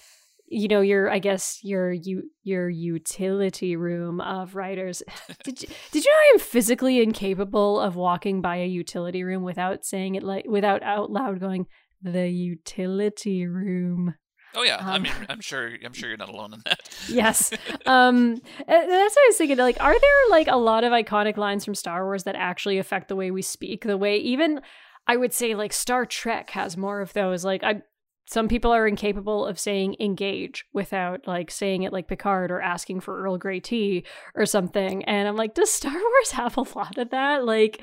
you know your i guess your you your utility room of writers did you, did you know i am physically incapable of walking by a utility room without saying it like without out loud going the utility room Oh yeah, um, I mean, I'm sure. I'm sure you're not alone in that. yes, um, that's what I was thinking. Like, are there like a lot of iconic lines from Star Wars that actually affect the way we speak? The way even I would say like Star Trek has more of those. Like, I some people are incapable of saying engage without like saying it like Picard or asking for Earl Grey tea or something. And I'm like, does Star Wars have a lot of that? Like,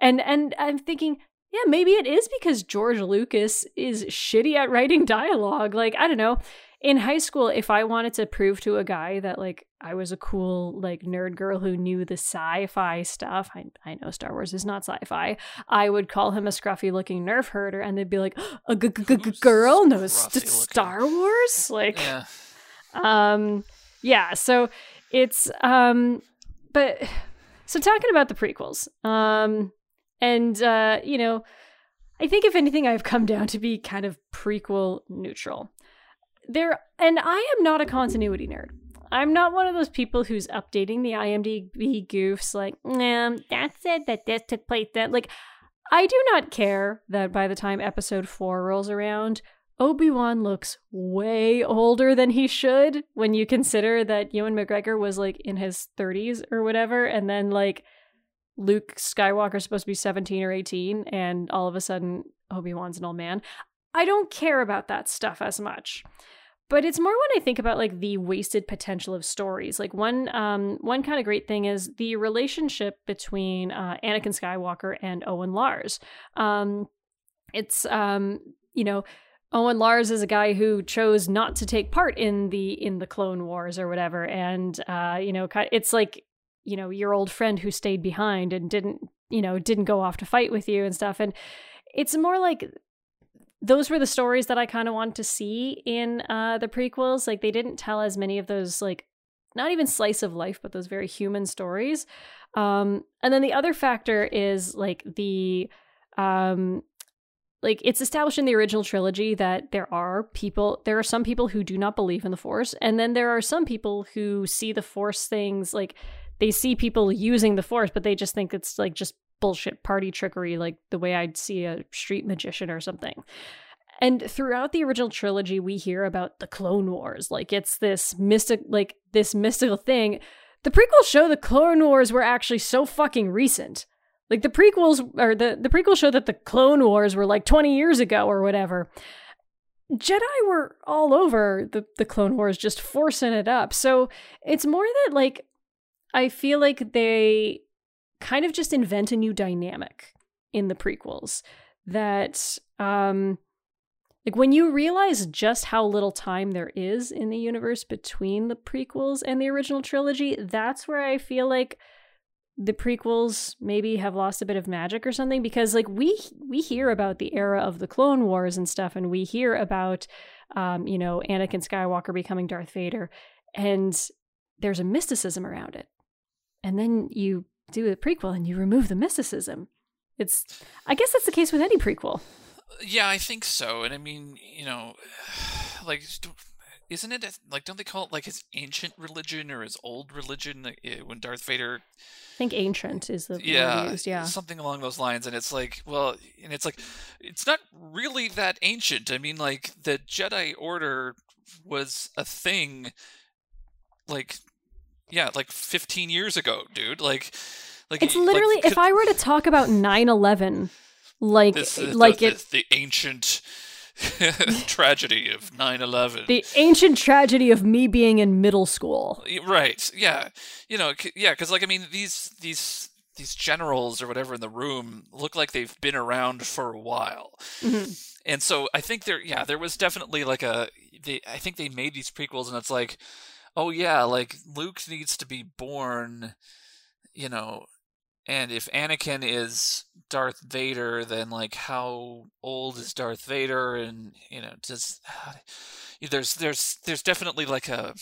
and and I'm thinking, yeah, maybe it is because George Lucas is shitty at writing dialogue. Like, I don't know in high school, if I wanted to prove to a guy that like I was a cool like nerd girl who knew the sci-fi stuff, I, I know Star Wars is not sci-fi. I would call him a scruffy looking nerf herder, and they'd be like, "A g- g- g- girl knows st- Star Wars." Like, yeah. um, yeah. So it's um, but so talking about the prequels, um, and uh, you know. I think if anything, I've come down to be kind of prequel neutral there and I am not a continuity nerd. I'm not one of those people who's updating the IMDb goofs like, nah, that said that this took place that like I do not care that by the time episode 4 rolls around, Obi-Wan looks way older than he should when you consider that Ewan McGregor was like in his 30s or whatever and then like Luke Skywalker's supposed to be 17 or 18 and all of a sudden Obi-Wan's an old man. I don't care about that stuff as much. But it's more when I think about like the wasted potential of stories. Like one um one kind of great thing is the relationship between uh, Anakin Skywalker and Owen Lars. Um it's um you know Owen Lars is a guy who chose not to take part in the in the Clone Wars or whatever, and uh, you know, it's like you know your old friend who stayed behind and didn't you know didn't go off to fight with you and stuff, and it's more like those were the stories that I kind of wanted to see in uh, the prequels. Like they didn't tell as many of those like not even slice of life, but those very human stories. Um, and then the other factor is like the um, like it's established in the original trilogy that there are people there are some people who do not believe in the force and then there are some people who see the force things like they see people using the force but they just think it's like just bullshit party trickery like the way I'd see a street magician or something. And throughout the original trilogy, we hear about the Clone Wars. Like it's this mystic, like this mystical thing. The prequels show the Clone Wars were actually so fucking recent. Like the prequels or the, the prequels show that the Clone Wars were like 20 years ago or whatever. Jedi were all over the, the Clone Wars, just forcing it up. So it's more that like I feel like they kind of just invent a new dynamic in the prequels that um like when you realize just how little time there is in the universe between the prequels and the original trilogy, that's where I feel like the prequels maybe have lost a bit of magic or something because like we we hear about the era of the clone wars and stuff and we hear about um you know Anakin Skywalker becoming Darth Vader and there's a mysticism around it. And then you do a prequel and you remove the mysticism. It's I guess that's the case with any prequel. Yeah, I think so. And I mean, you know, like isn't it like don't they call it like his ancient religion or his old religion eh, when Darth Vader I think ancient is the yeah, used, yeah. Something along those lines and it's like, well, and it's like it's not really that ancient. I mean, like the Jedi order was a thing like yeah, like 15 years ago, dude. Like like It's literally like, if I were to talk about 9/11 like this, like the, it the, ancient tragedy of 9/11. the ancient tragedy of me being in middle school. Right. Yeah. You know, yeah, cuz like I mean these these these generals or whatever in the room look like they've been around for a while. Mhm. And so I think there yeah, there was definitely like a they I think they made these prequels and it's like oh yeah, like Luke needs to be born, you know, and if Anakin is Darth Vader, then like how old is Darth Vader? And you know, does there's there's there's definitely like a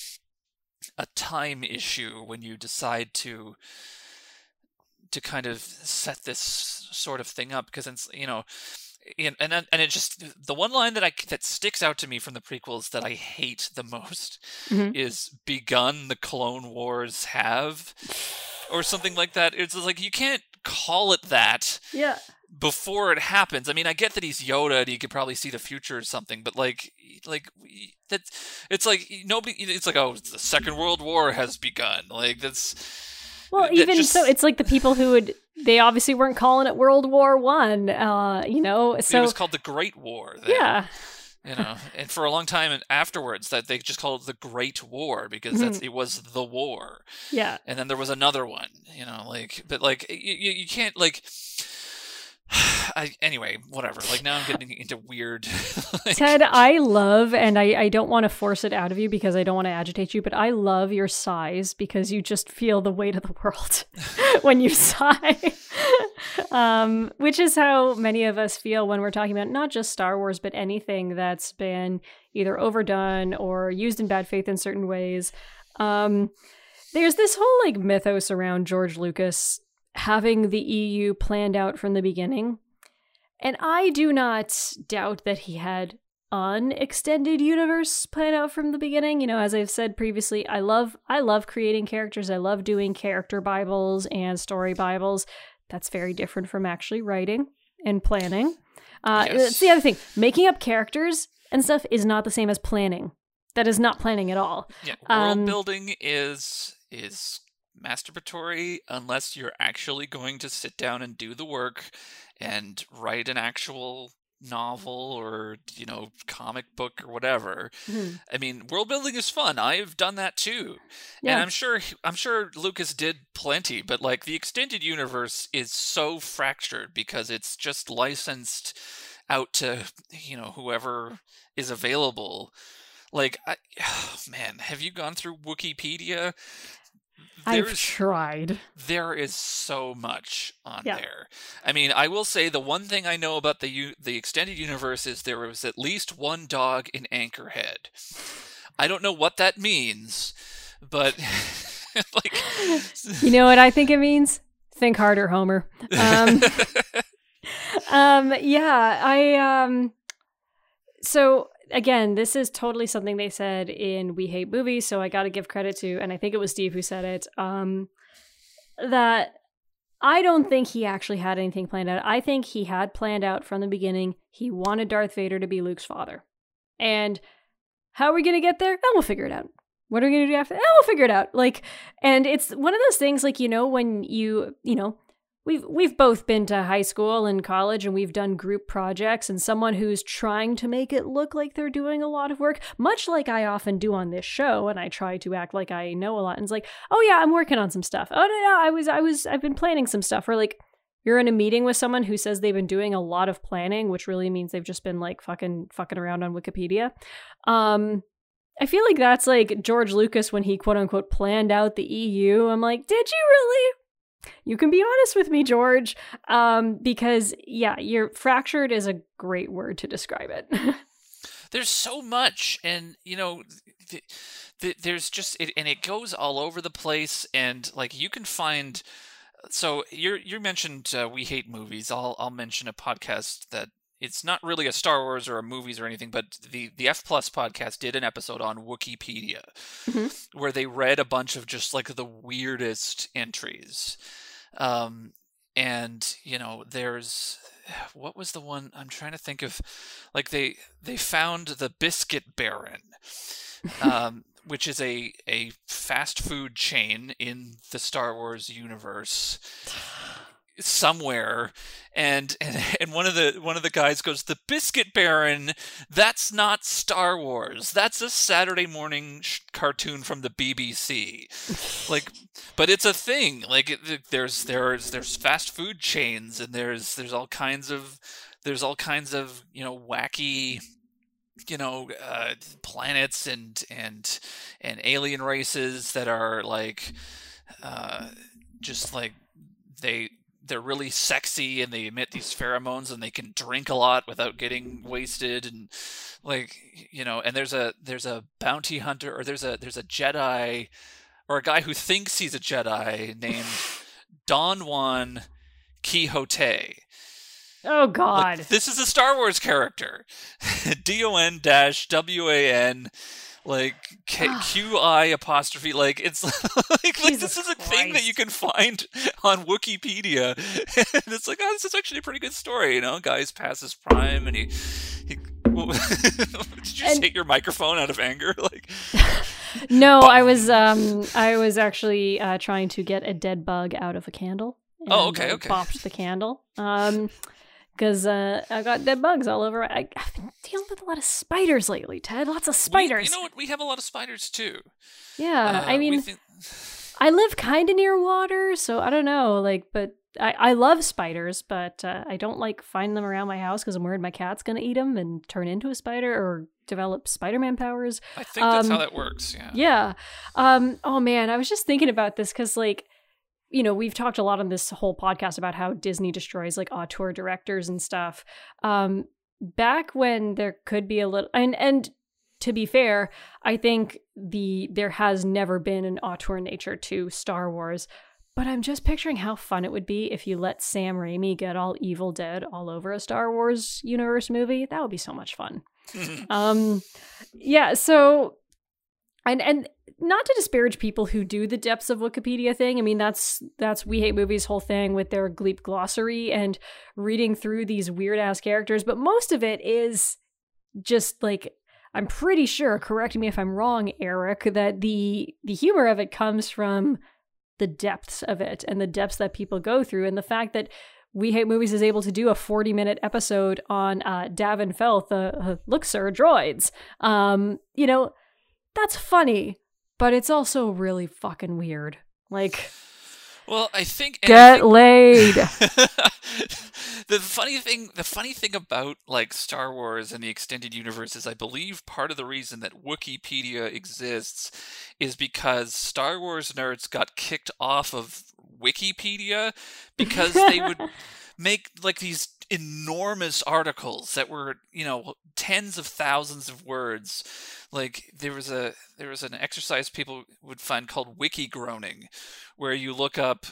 a time issue when you decide to to kind of set this sort of thing up because it's you know and and and it just the one line that I that sticks out to me from the prequels that I hate the most Mhm. is begun the clone wars have or something like that it's like you can't call it that Yeah. before it happens i mean i get that he's yoda and he could probably see the future or something but like like that it's like nobody it's like oh the second world war has begun like that's Well, even just- so, it's like the people who would they obviously weren't calling it World War One. Uh, you know, so it was called the great war then. yeah, you know and for a long time and afterwards that they just called it the great war because that's Mm-hmm. it was the war yeah. and then there was another one you know like but like you, you, you can't like I, anyway whatever like now i'm getting into weird like, Ted, I love, and I, I don't want to force it out of you because I don't want to agitate you, but I love your sighs because you just feel the weight of the world when you sigh. um, which is how many of us feel when we're talking about not just Star Wars, but anything that's been either overdone or used in bad faith in certain ways. Um, there's this whole like mythos around George Lucas having the EU planned out from the beginning. And I do not doubt that he had an extended universe planned out from the beginning. You know, as I've said previously, I love I love creating characters. I love doing character bibles and story bibles. That's very different from actually writing and planning. Uh, Yes. That's the other thing. Making up characters and stuff is not the same as planning. That is not planning at all. yeah world um, building is is masturbatory unless you're actually going to sit down and do the work and write an actual novel or you know comic book or whatever Mhm. I mean, world building is fun. I've done that too, Yeah. and I'm sure I'm sure Lucas did plenty. But like the extended universe is so fractured because it's just licensed out to you know whoever is available. Like, I, man, have you gone through Wikipedia? I've tried. there is so much on Yeah. there. I mean, I will say the one thing I know about the the extended universe is there was at least one dog in Anchorhead. I don't know what that means, but like You know what I think it means? Think harder, Homer. Um, um, yeah, I um, so again, this is totally something they said in We Hate Movies, so I got to give credit to, and I think it was Steve who said it. Um, that I don't think he actually had anything planned out. I think he had planned out from the beginning. He wanted Darth Vader to be Luke's father. And how are we going to get there? Oh, we'll figure it out. What are we going to do after? We'll figure it out. Like, and it's one of those things, like, you know, when you, you know, we've we've both been to high school and college and we've done group projects and someone who's trying to make it look like they're doing a lot of work much like i often do on this show and i try to act like i know a lot and it's like oh yeah i'm working on some stuff oh no no i was i was i've been planning some stuff or like you're in a meeting with someone who says they've been doing a lot of planning which really means they've just been like fucking fucking around on wikipedia um I feel like that's like George Lucas when he quote unquote planned out the EU. I'm like, did you really? You can be honest with me, George, um, because yeah, you're fractured is a great word to describe it. there's so much, and you know, th- th- there's just it, and it goes all over the place, and like you can find. So you you mentioned uh, we hate movies. I'll I'll mention a podcast that it's not really a Star Wars or a movies or anything, but the the F Plus podcast did an episode on Wikipedia mm-hmm. where they read a bunch of just like the weirdest entries. Um, and you know, there's what was the one I'm trying to think of like they they found the biscuit baron. Um, which is a a fast food chain in the Star Wars universe somewhere and, and and one of the one of the guys goes the biscuit baron that's not star wars. That's a saturday morning sh- cartoon from the bbc like but it's a thing. Like it, there's there's there's fast food chains and there's there's all kinds of there's all kinds of you know wacky you know uh, planets and and and alien races that are like uh, just like they they're really sexy and they emit these pheromones and they can drink a lot without getting wasted and like you know and there's a there's a bounty hunter or there's a there's a Jedi or a guy who thinks he's a Jedi named Don Juan Quixote. Oh God! This is a Star Wars character. D O N dash W A N like Q I apostrophe like it's like, like this is a Christ. thing that you can find on Wikipedia. And it's like oh this is actually a pretty good story you know? Guys passes prime and he, he did you and, take your microphone out of anger? Like no i was um i was actually uh, trying to get a dead bug out of a candle oh okay okay. popped the candle. Um because uh, I got dead bugs all over. I, have been dealing with a lot of spiders lately, Ted. Lots of spiders. We, you know what? We have a lot of spiders too. Yeah, uh, I mean, think... I live kind of near water, so I don't know. Like, but I, I love spiders, but uh, I don't like find them around my house because I'm worried my cat's gonna eat them and turn into a spider or develop Spider-Man powers. I think that's um, how that works. Yeah. Yeah. Um. Oh man, I was just thinking about this because like you know, we've talked a lot on this whole podcast about how Disney destroys like auteur directors and stuff. Um, back when there could be a little, and and to be fair, I think the there has never been an auteur nature to Star Wars. But I'm just picturing how fun it would be if you let Sam Raimi get all Evil Dead all over a Star Wars universe movie. That would be so much fun. um, yeah. So, and and not to disparage people who do the depths of Wikipedia thing. I mean, that's that's We Hate Movies' whole thing with their Gleep glossary and reading through these weird ass characters. But most of it is just like I'm pretty sure. Correct me if I'm wrong, Eric. That the the humor of it comes from the depths of it and the depths that people go through, and the fact that we Hate Movies is able to do a 40 minute episode on uh, Davin Felth, uh, uh, Sir, Droids. Um, you know, that's funny but it's also really fucking weird. Like, well, I think get I think, laid. the funny thing, the funny thing about like Star Wars and the extended universe is, I believe part of the reason that Wookieepedia exists is because Star Wars nerds got kicked off of Wikipedia because they would make like these enormous articles that were you know tens of thousands of words. Like there was a there was an exercise people would find called Wikigroaning where you look up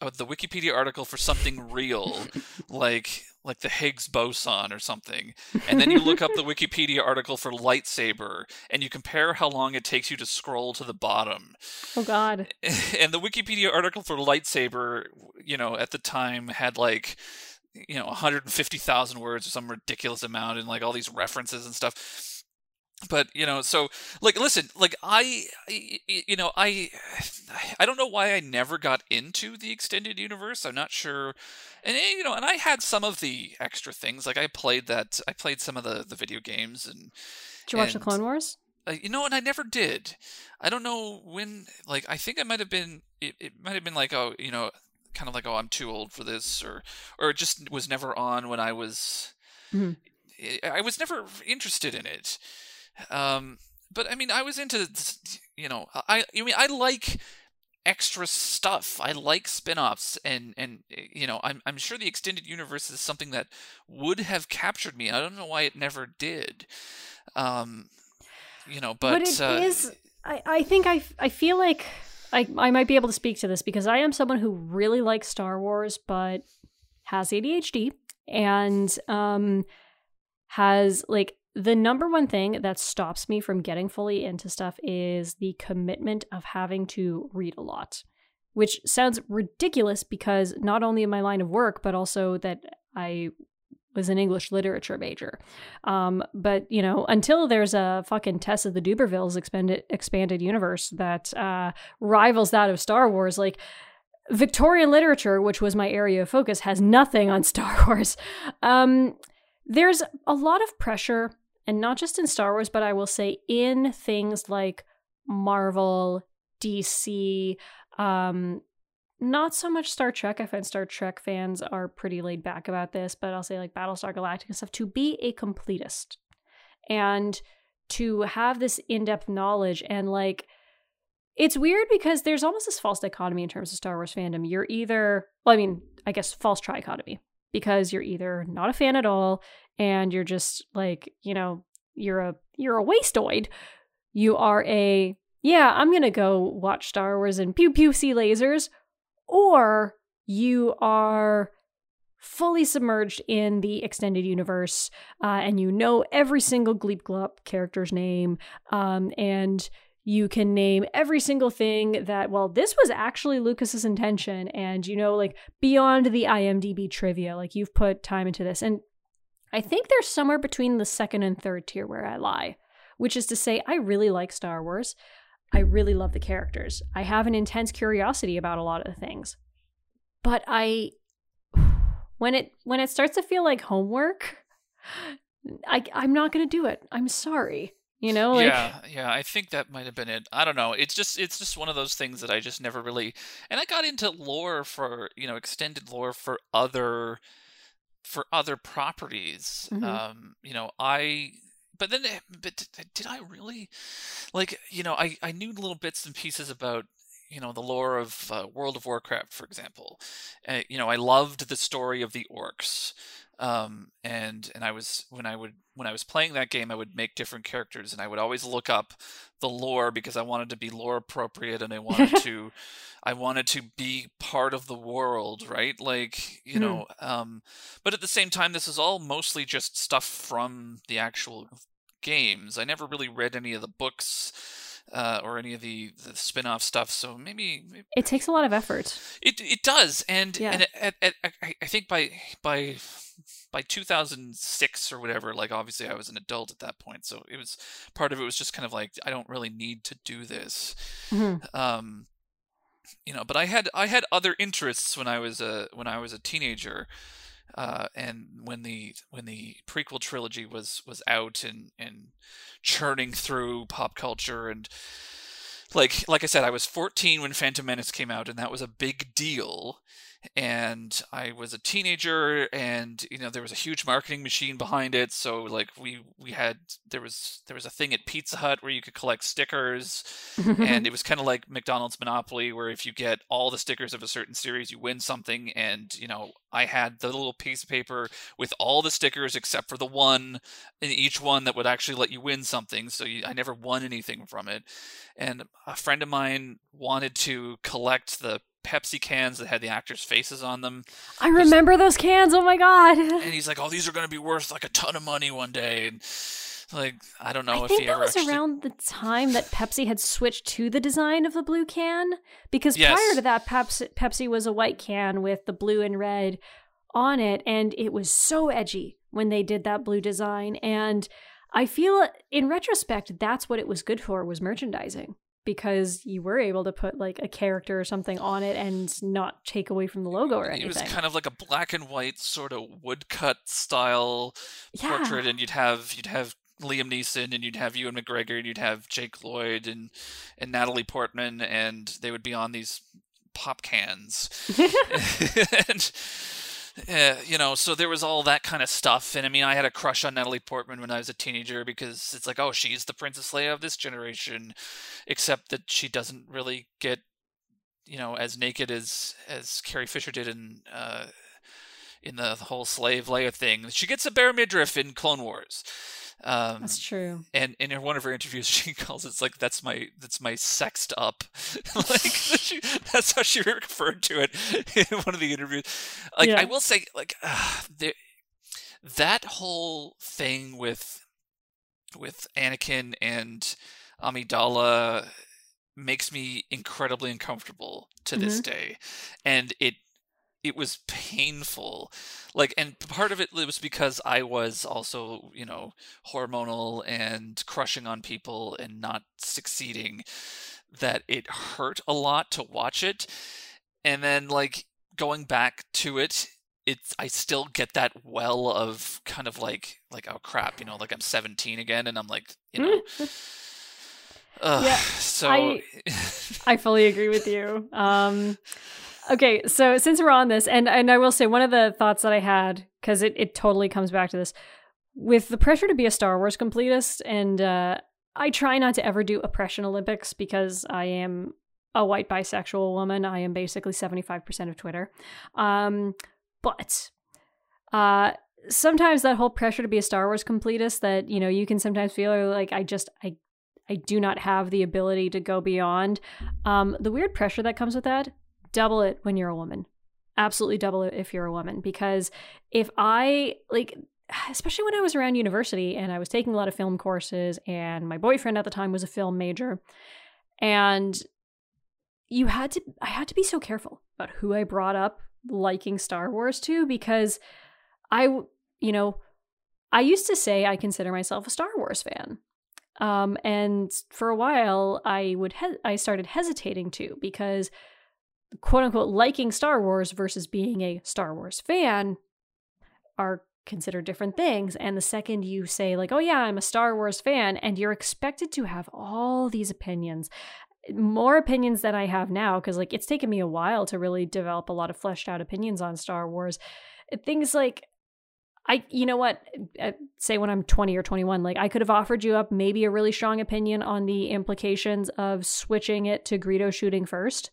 uh, the wikipedia article for something real. Like like the Higgs boson or something, and then you look up the Wikipedia article for lightsaber, and you compare how long it takes you to scroll to the bottom. Oh God! And the Wikipedia article for lightsaber, you know, at the time had like you know 150,000 words or some ridiculous amount and like all these references and stuff but you know so like listen like I, you know i i don't know why i never got into the extended universe i'm not sure and eh, you know and i had some of the extra things like i played that i played some of the the video games and did you watch the clone wars uh, you know and i never did i don't know when like i think i might have been it, it might have been like oh you know kind of like oh i'm too old for this or or it just was never on when i was mm-hmm. i was never interested in it um, but I mean, I was into, you know, I, I mean, I like extra stuff. I like spin-offs and and you know, I'm I'm sure the extended universe is something that would have captured me. I don't know why it never did. Um, you know, but, but it uh, is, I I think I I feel like I I might be able to speak to this because I am someone who really likes Star Wars but has ADHD and um has like the number one thing that stops me from getting fully into stuff is the commitment of having to read a lot, which sounds ridiculous because not only in my line of work, but also that I was an English literature major. Um, but you know, until there's a fucking test of the D'Urbervilles expanded expanded universe that uh, rivals that of Star Wars, like Victorian literature, which was my area of focus, has nothing on Star Wars. Um, there's a lot of pressure and not just in Star Wars, but I will say in things like Marvel, DC, um, not so much Star Trek. I find Star Trek fans are pretty laid back about this, but I'll say like Battlestar Galactica stuff to be a completist and to have this in depth knowledge and like it's weird because there's almost this false dichotomy in terms of Star Wars fandom. You're either, well, I mean, I guess false trichotomy because you're either not a fan at all and you're just like, you know, you're a you're a wasteoid. You are a yeah, I'm going to go watch Star Wars and pew pew see lasers or you are fully submerged in the extended universe uh, and you know every single Gleep Glop character's name um, and you can name every single thing that well this was actually lucas's intention and you know like beyond the imdb trivia like you've put time into this and I think there's somewhere between the second and third tier where I lie, which is to say, I really like Star Wars. I really love the characters. I have an intense curiosity about a lot of the things. But I when it when it starts to feel like homework, I I'm not going to do it. I'm sorry. You know, like Yeah, yeah, I think that might have been it. I don't know. It's just it's just one of those things that I just never really and I got into lore for, you know, extended lore for other for other properties. Mm-hmm. Um, you know, I but then eh, but did I really like you know I I knew little bits and pieces about you know the lore of uh, World of Warcraft, for example. Uh, you know, I loved the story of the orcs, um, and and I was when I would when I was playing that game, I would make different characters, and I would always look up the lore because I wanted to be lore appropriate, and I wanted to I wanted to be part of the world, right? Like, you mm. know, um, but at the same time, this is all mostly just stuff from the actual games. I never really read any of the books uh, or any of the, the spin-off stuff. So maybe, maybe, it takes a lot of effort. It it does, and yeah. and at, at, at, I think by by by 2006 or whatever, like obviously I was an adult at that point, so it was part of it was just kind of like I don't really need to do this. Mm-hmm. Um, you know, but I had I had other interests when I was a when I was a teenager, uh, and when the when the prequel trilogy was was out and and churning through pop culture and like like I said, I was 14 when Phantom Menace came out, and that was a big deal and I was a teenager and you know there was a huge marketing machine behind it so like we we had there was there was a thing at Pizza Hut where you could collect stickers and it was kind of like McDonald's Monopoly where if you get all the stickers of a certain series you win something and you know I had the little piece of paper with all the stickers except for the one in each one that would actually let you win something so you, I never won anything from it and a friend of mine wanted to collect the Pepsi cans that had the actors' faces on them. I remember those cans. Oh my god! And he's like, "Oh, these are going to be worth like a ton of money one day." And like, I don't know I if think he that ever was actually. around the time that Pepsi had switched to the design of the blue can, because Yes. prior to that, Pepsi, Pepsi was a white can with the blue and red on it, and it was so edgy when they did that blue design. And I feel, in retrospect, that's what it was good for was merchandising. Because you were able to put like a character or something on it and not take away from the logo or anything. It was kind of like a black and white sort of woodcut style yeah. portrait, and you'd have you'd have Liam Neeson, and you'd have Ewan McGregor, and you'd have Jake Lloyd, and and Natalie Portman, and they would be on these pop cans, and uh, you know, so there was all that kind of stuff. And I mean, I had a crush on Natalie Portman when I was a teenager because it's like, oh, she's the Princess Leia of this generation, except that she doesn't really get, you know, as naked as as Carrie Fisher did in. Uh, in the whole slave Leia thing, she gets a bare midriff in Clone Wars. Um, That's true. and in one of her interviews she calls it like that's my that's my sexed up like she, that's how she referred to it in one of the interviews like Yeah. i will say like uh, there, that whole thing with with anakin and amidala makes me incredibly uncomfortable to this day and it it was painful like and part of it was because i was also you know hormonal and crushing on people and not succeeding that it hurt a lot to watch it and then like going back to it it's i still get that well of kind of like like oh crap you know like i'm 17 again and i'm like you know Ugh, Yeah, so I- I fully agree with you. Um, okay, so since we're on this, and and I will say one of the thoughts that I had because it it totally comes back to this with the pressure to be a Star Wars completist, and uh, I try not to ever do oppression Olympics because I am a white bisexual woman. I am basically seventy five percent of Twitter, um, but uh sometimes that whole pressure to be a Star Wars completist that you know you can sometimes feel like I just I I do not have the ability to go beyond. Um, the weird pressure that comes with that, double it when you're a woman. Absolutely double it if you're a woman. Because if I, like, especially when I was around university and I was taking a lot of film courses, and my boyfriend at the time was a film major, and you had to, I had to be so careful about who I brought up liking Star Wars to because I, you know, I used to say I consider myself a Star Wars fan. Um, and for a while, I would he- I started hesitating to because, quote unquote, liking Star Wars versus being a Star Wars fan are considered different things. And the second you say like, "Oh yeah, I'm a Star Wars fan," and you're expected to have all these opinions, more opinions than I have now, because like it's taken me a while to really develop a lot of fleshed out opinions on Star Wars. Things like I, you know what, uh, say when I'm 20 or 21, like I could have offered you up maybe a really strong opinion on the implications of switching it to Greedo shooting first,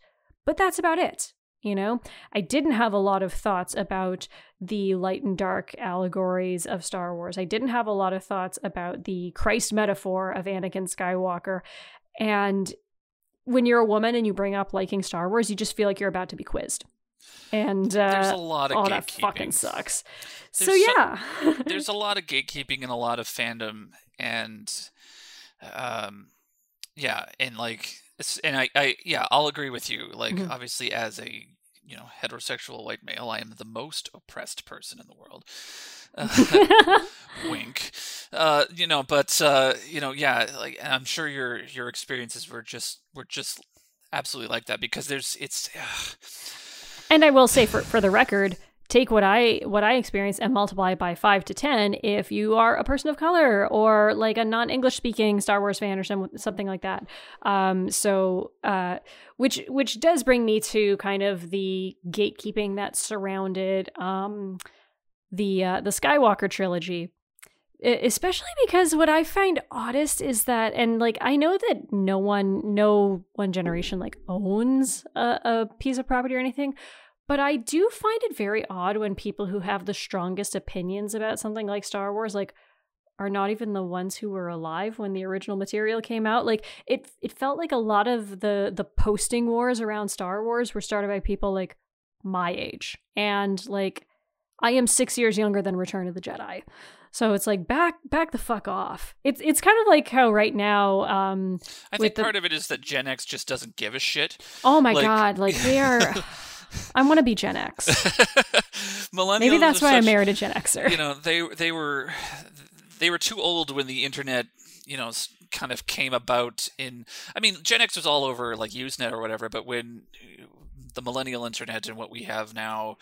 but that's about it. You know, I didn't have a lot of thoughts about the light and dark allegories of Star Wars. I didn't have a lot of thoughts about the Christ metaphor of Anakin Skywalker. And when you're a woman and you bring up liking Star Wars, you just feel like you're about to be quizzed. And there's uh, a lot of oh, gatekeeping. that fucking sucks. So There's so- yeah, there's a lot of gatekeeping and a lot of fandom and um yeah and like and I, I yeah i'll agree with you like Mhm. obviously as a you know heterosexual white male i am the most oppressed person in the world Uh, wink uh you know but uh you know yeah like i'm sure your your experiences were just were just absolutely like that because there's it's and I will say for for the record, take what I what I experienced and multiply it by five to ten if you are a person of color or like a non English speaking Star Wars fan or some, something like that. Um, so uh, which which does bring me to kind of the gatekeeping that surrounded um, the uh, the Skywalker trilogy. Especially because what I find oddest is that, and like I know that no one, no one generation like owns a, a piece of property or anything, but I do find it very odd when people who have the strongest opinions about something like Star Wars like are not even the ones who were alive when the original material came out. Like it it felt like a lot of the the posting wars around Star Wars were started by people like my age. And like I am 6 years younger than Return of the Jedi. So it's like back back the fuck off. It's it's kind of like how right now um I think part of it is that Gen X just doesn't give a shit. Oh my like... god, like they are I want to be Gen X. Millennials Maybe that's why such, I married a Gen Xer. You know, they they were they were too old when the internet, you know, kind of came about in I mean, Gen X was all over like Usenet or whatever, but when the millennial internet and what we have now,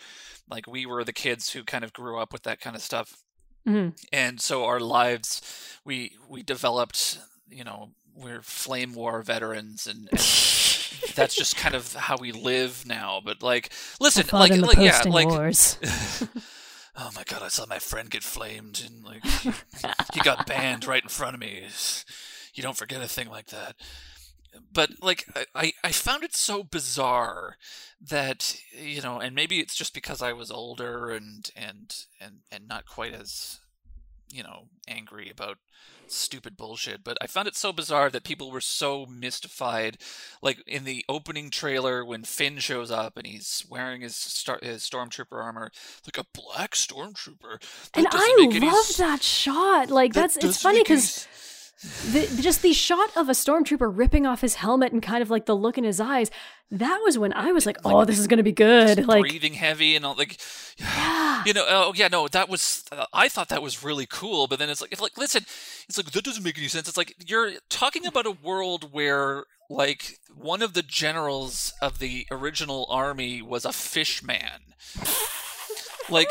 like we were the kids who kind of grew up with that kind of stuff. Mm-hmm. And so our lives we we developed, you know, we're flame war veterans and, and that's just kind of how we live now. But like, listen, like, like yeah, like. oh my god, I saw my friend get flamed, and like he, he got banned right in front of me. You don't forget a thing like that. But like, I I found it so bizarre that you know, and maybe it's just because I was older and and and and not quite as you know angry about stupid bullshit. But I found it so bizarre that people were so mystified. Like in the opening trailer, when Finn shows up and he's wearing his star- his stormtrooper armor, like a black stormtrooper. and I love that shot. Like that that's it's funny because. The, just the shot of a stormtrooper ripping off his helmet and kind of like the look in his eyes that was when i was like, like oh this is gonna be good like breathing heavy and all like yeah. you know oh yeah no that was uh, i thought that was really cool but then it's like if like listen it's like that doesn't make any sense it's like you're talking about a world where like one of the generals of the original army was a fish man like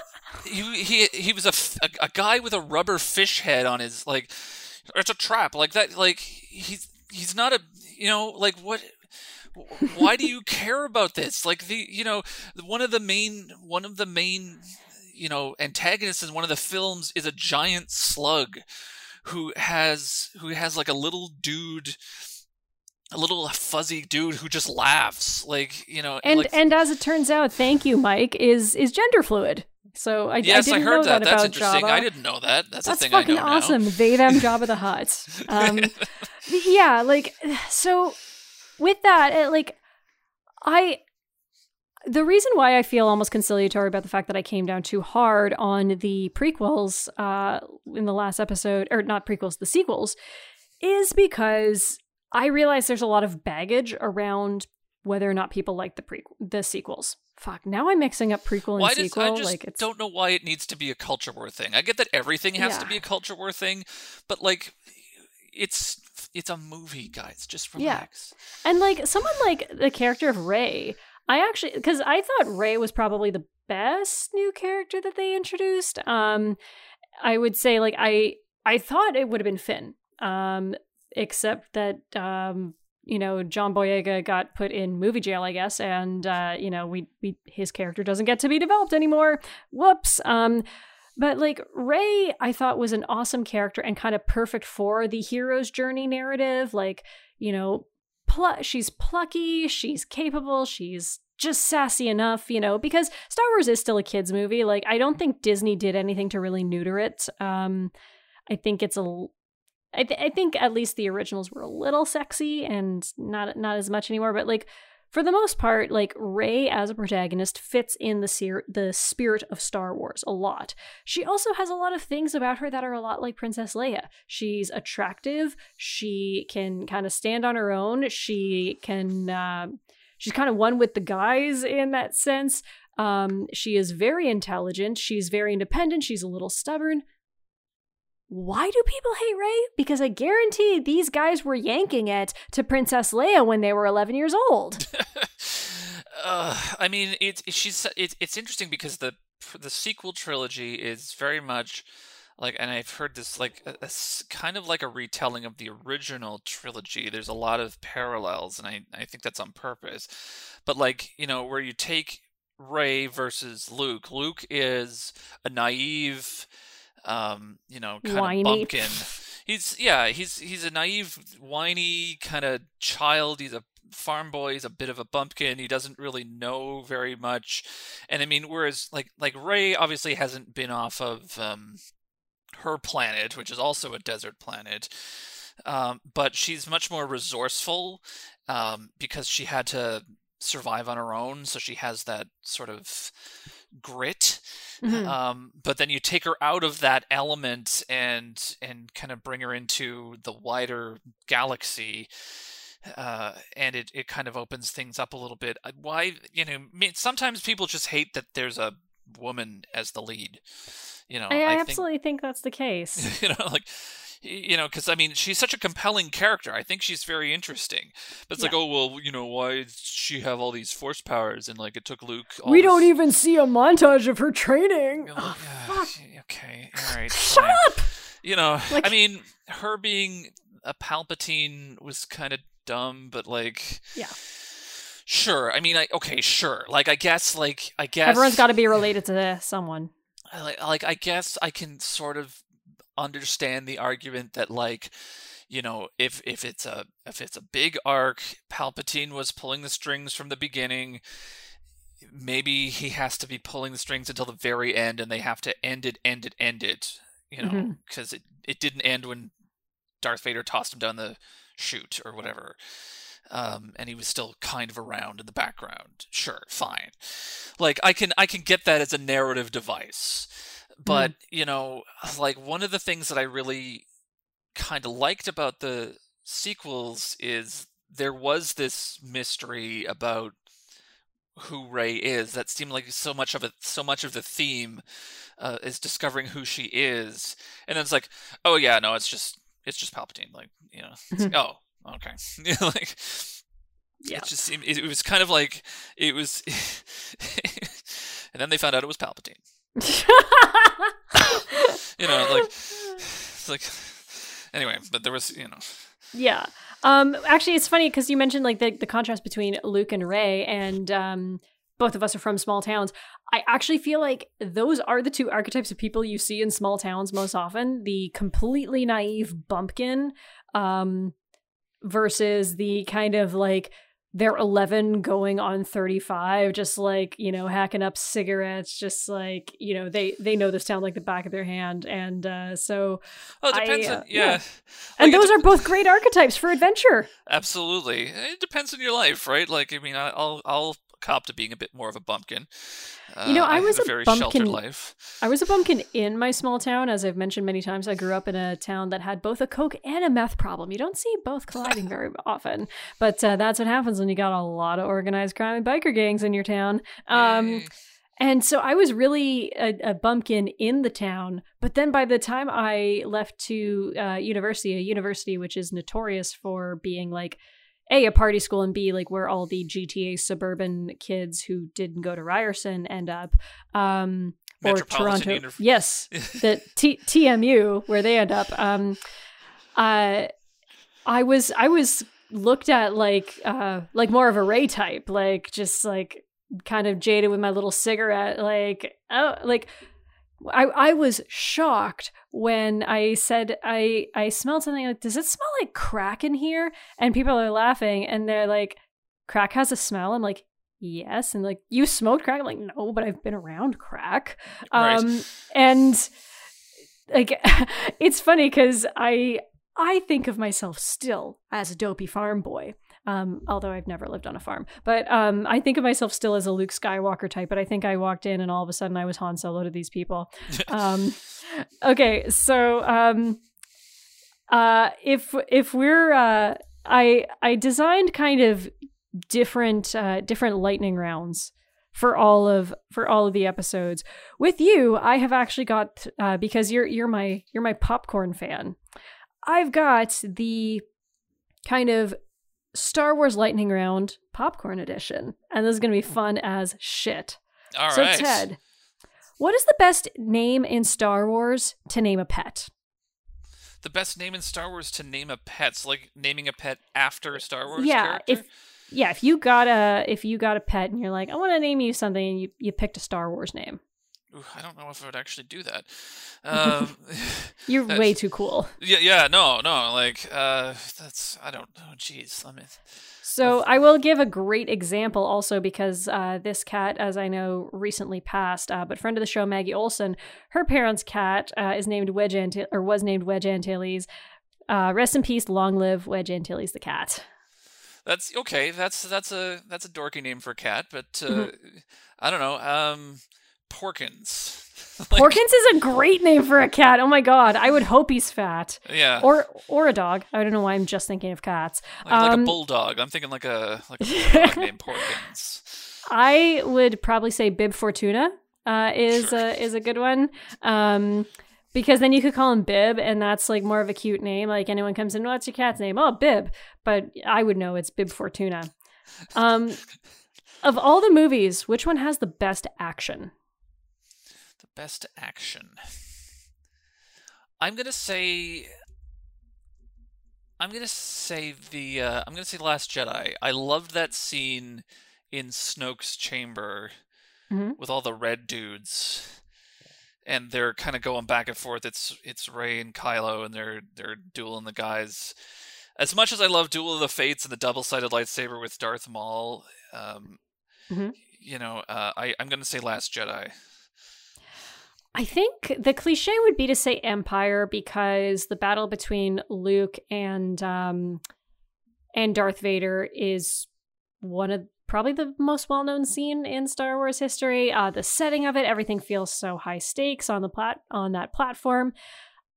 he, he he was a, a, a guy with a rubber fish head on his like it's a trap. Like that like he's he's not a you know like what why do you care about this? Like the you know one of the main one of the main you know antagonists in one of the films is a giant slug who has who has like a little dude a little fuzzy dude who just laughs. Like you know and like, and as it turns out thank you mike is is gender fluid so I, yes, I, I heard that. that. That's interesting. Jabba. I didn't know that. That's, That's a thing fucking I know awesome. They them Jabba the Hutt. Um, yeah, like so. With that, it, like I, the reason why I feel almost conciliatory about the fact that I came down too hard on the prequels uh, in the last episode, or not prequels, the sequels, is because I realize there's a lot of baggage around whether or not people like the pre the sequels. Fuck. Now I'm mixing up prequel and well, sequel. I just, like it's... don't know why it needs to be a culture war thing. I get that everything has yeah. to be a culture war thing, but like, it's it's a movie, guys. Just relax. Yeah. And like someone like the character of Rey, I actually because I thought Rey was probably the best new character that they introduced. Um, I would say like I I thought it would have been Finn. Um, except that um you know, John Boyega got put in movie jail, I guess, and uh, you know, we we his character doesn't get to be developed anymore. Whoops. Um, but like Rey, I thought was an awesome character and kind of perfect for the hero's journey narrative. Like, you know, pl- she's plucky, she's capable, she's just sassy enough, you know, because Star Wars is still a kids movie. Like, I don't think Disney did anything to really neuter it. Um, I think it's a I, th- I think at least the originals were a little sexy and not not as much anymore. But like for the most part, like Rey as a protagonist fits in the ser- the spirit of Star Wars a lot. She also has a lot of things about her that are a lot like Princess Leia. She's attractive. She can kind of stand on her own. She can. Uh, she's kind of one with the guys in that sense. Um, she is very intelligent. She's very independent. She's a little stubborn why do people hate Rey? Because I guarantee these guys were yanking it to Princess Leia when they were 11 years old. uh, I mean, it's she's it's it's interesting because the the sequel trilogy is very much like, and I've heard this like a, a, kind of like a retelling of the original trilogy. There's a lot of parallels, and I I think that's on purpose. But like you know, where you take Rey versus Luke, Luke is a naive um, you know, kind whiny. of bumpkin. He's yeah, he's he's a naive, whiny kind of child. He's a farm boy. He's a bit of a bumpkin. He doesn't really know very much. And I mean, whereas like like Rey obviously hasn't been off of um, her planet, which is also a desert planet. Um, but she's much more resourceful um, because she had to survive on her own. So she has that sort of grit. Mm-hmm. Um, but then you take her out of that element and and kind of bring her into the wider galaxy. Uh, and it, it kind of opens things up a little bit. Why you know sometimes people just hate that there's a woman as the lead. You know, I, I absolutely think, think that's the case. You know, like you know, because I mean, she's such a compelling character. I think she's very interesting. But it's yeah. like, oh well, you know, why does she have all these force powers? And like, it took Luke. we this... don't even see a montage of her training. You know, oh, okay, all right. Shut fine. up. You know, like... I mean, her being a Palpatine was kind of dumb, but like, yeah. Sure. I mean, I, okay, sure. Like, I guess, like, I guess everyone's got to be related to someone. Like, like, I guess I can sort of understand the argument that like you know if if it's a if it's a big arc palpatine was pulling the strings from the beginning maybe he has to be pulling the strings until the very end and they have to end it end it end it you know because mm-hmm. it, it didn't end when darth vader tossed him down the chute or whatever um, and he was still kind of around in the background. Sure fine. Like i can i can get that as a narrative device but mm. you know like one of the things that i really kind of liked about the sequels is there was this mystery about who Rey is that seemed like so much of it so much of the theme uh, is discovering who she is. And then it's like oh yeah no it's just it's just Palpatine like you know like, oh okay. Like yeah. it just seemed it, it was kind of like it was and then they found out it was Palpatine you know, like it's like anyway, but there was, you know. Yeah. Um actually it's funny cuz you mentioned like the the contrast between Luke and Rey and um both of us are from small towns. I actually feel like those are the two archetypes of people you see in small towns most often. The completely naive bumpkin um versus the kind of like they're 11 going on 35 just like you know hacking up cigarettes just like you know they they know this town like the back of their hand and uh so it depends I, uh, on, yeah, yeah. Like and those de- are both great archetypes for adventure. Absolutely. It depends on your life right? Like i mean i'll i'll cop to being a bit more of a bumpkin. Uh, you know, I, I was a, very bumpkin. life. I was a bumpkin in my small town, as I've mentioned many times. I grew up in a town that had both a coke and a meth problem. You don't see both colliding very often, but uh, that's what happens when you got a lot of organized crime and biker gangs in your town. Um, and so I was really a, a, bumpkin in the town. But then by the time I left to uh, university, a university which is notorious for being like a a party school and b like where all the GTA suburban kids who didn't go to Ryerson end up. Um, or Toronto, Unif- yes, the T- TMU where they end up. Um, uh, I was I was looked at like uh like more of a ray type, like just like kind of jaded with my little cigarette, like oh like I, I was shocked when I said I I smelled something like does it smell like crack in here? And people are laughing and they're like, crack has a smell. I'm like, yes. And like, you smoked crack? I'm like, no, but I've been around crack. Right. Um and like it's funny because I I think of myself still as a dopey farm boy. Um, although I've never lived on a farm. But um, I think of myself still as a Luke Skywalker type. But I think I walked in and all of a sudden I was Han Solo to these people. um, okay, so um, uh, if if we're uh, I I designed kind of different uh, different lightning rounds for all of for all of the episodes. With you, I have actually got uh, because you're you're my you're my popcorn fan. I've got the kind of Star Wars Lightning Round Popcorn Edition. And this is going to be hmm. fun as shit. All so, right. Ted, what is the best name in Star Wars to name a pet? The best name in Star Wars to name a pet, so like naming a pet after a Star Wars yeah, character? If, yeah, if you got a if you got a pet and you're like, I want to name you something, and you, you picked a Star Wars name. Ooh, I don't know if I would actually do that. Um, You're way too cool. Yeah, yeah, no, no, like uh, that's I don't know. Jeez, let me. So I will give a great example also because uh, this cat, as I know, recently passed. Uh, but friend of the show, Maggie Olson, her parents' cat uh, is named Wedge Antilles, or was named Wedge Antilles. Uh, rest in peace, long live Wedge Antilles the cat. That's okay. That's that's a that's a dorky name for a cat, but uh, Mm-hmm. I don't know. Um, Porkins. Porkins is a great name for a cat. Oh my god, I would hope he's fat. Yeah. Or or a dog. I don't know why I'm just thinking of cats. Like, like Um, a bulldog. I'm thinking like a like a dog named Porkins. I would probably say Bib Fortuna uh, is Sure. a is a good one. Um, because then you could call him Bib, and that's like more of a cute name. Like anyone comes in, what's your cat's name? Oh, Bib. But I would know it's Bib Fortuna. Um, of all the movies, which one has the best action? The best action. I'm gonna say. I'm gonna say the. Uh, I'm gonna say Last Jedi. I loved that scene in Snoke's chamber Mhm. with all the red dudes, and they're kind of going back and forth. It's it's Rey and Kylo, and they're they're dueling the guys. As much as I love Duel of the Fates and the double-sided lightsaber with Darth Maul, um, Mhm. you know, uh, I I'm gonna say Last Jedi. I think the cliche would be to say Empire because the battle between Luke and um, and Darth Vader is one of probably the most well-known scene in Star Wars history. Uh, the setting of it, everything feels so high stakes on the plat on that platform.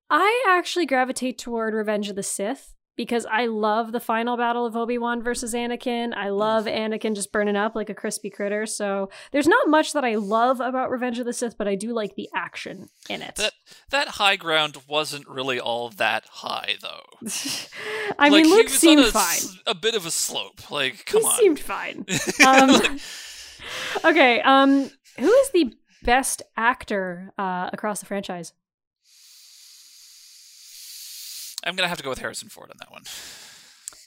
I actually gravitate toward Revenge of the Sith because I love the final battle of Obi-Wan versus Anakin. I love Anakin just burning up like a crispy critter. So there's not much that I love about Revenge of the Sith, but I do like the action in it. That that high ground wasn't really all that high, though. I like, mean, Luke seemed a, fine. A bit of a slope. Like, come he on. seemed fine. Um, okay. Um, who is the best actor uh, across the franchise? I'm gonna have to go with Harrison Ford on that one.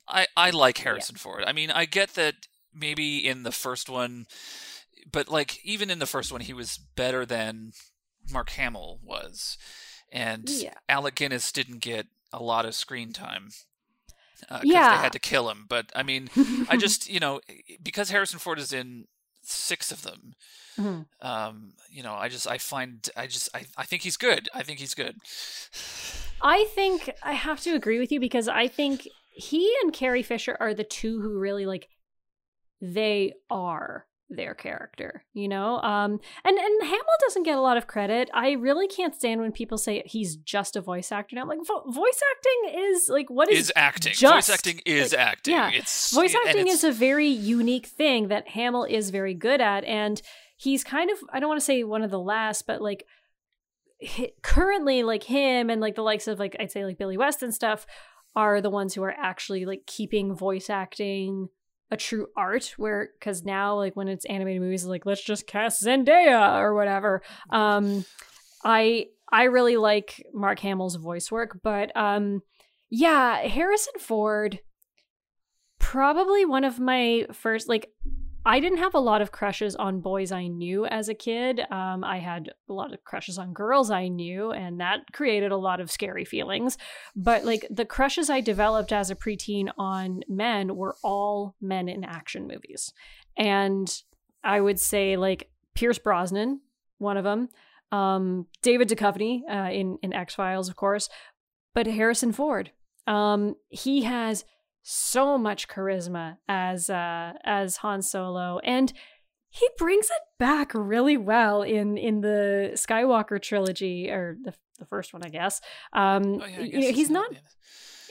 I I like Harrison Ford. I mean, I get that maybe in the first one, but like even in the first one, he was better than Mark Hamill was, and Yeah. Alec Guinness didn't get a lot of screen time. Uh, because Yeah. they had to kill him. But I mean, I just you know because Harrison Ford is in six of them. Mhm. Um, you know, I just I find I just I, I think he's good. I think he's good. I think I have to agree with you because I think he and Carrie Fisher are the two who really like they are their character, you know? Um and and Hamill doesn't get a lot of credit. I really can't stand when people say he's just a voice actor. Now I'm like vo- voice acting is like what is Is acting. just- Voice acting is like, acting. yeah. It's voice acting it's- is a very unique thing that Hamill is very good at and he's kind of I don't want to say one of the last but like hi- currently like him and like the likes of like I'd say like Billy West and stuff are the ones who are actually like keeping voice acting a true art where because now like when it's animated movies like let's just cast Zendaya or whatever. Um I I really like Mark Hamill's voice work but um yeah Harrison Ford probably one of my first like I didn't have a lot of crushes on boys I knew as a kid. Um, I had a lot of crushes on girls I knew, and that created a lot of scary feelings. But like the crushes I developed as a preteen on men were all men in action movies. And I would say like Pierce Brosnan, one of them, um, David Duchovny uh, in, in X Files, of course, but Harrison Ford. Um, he has so much charisma as uh as Han Solo and he brings it back really well in in the Skywalker trilogy or the the first one I guess. Um Oh, yeah, I you know, he's not yeah.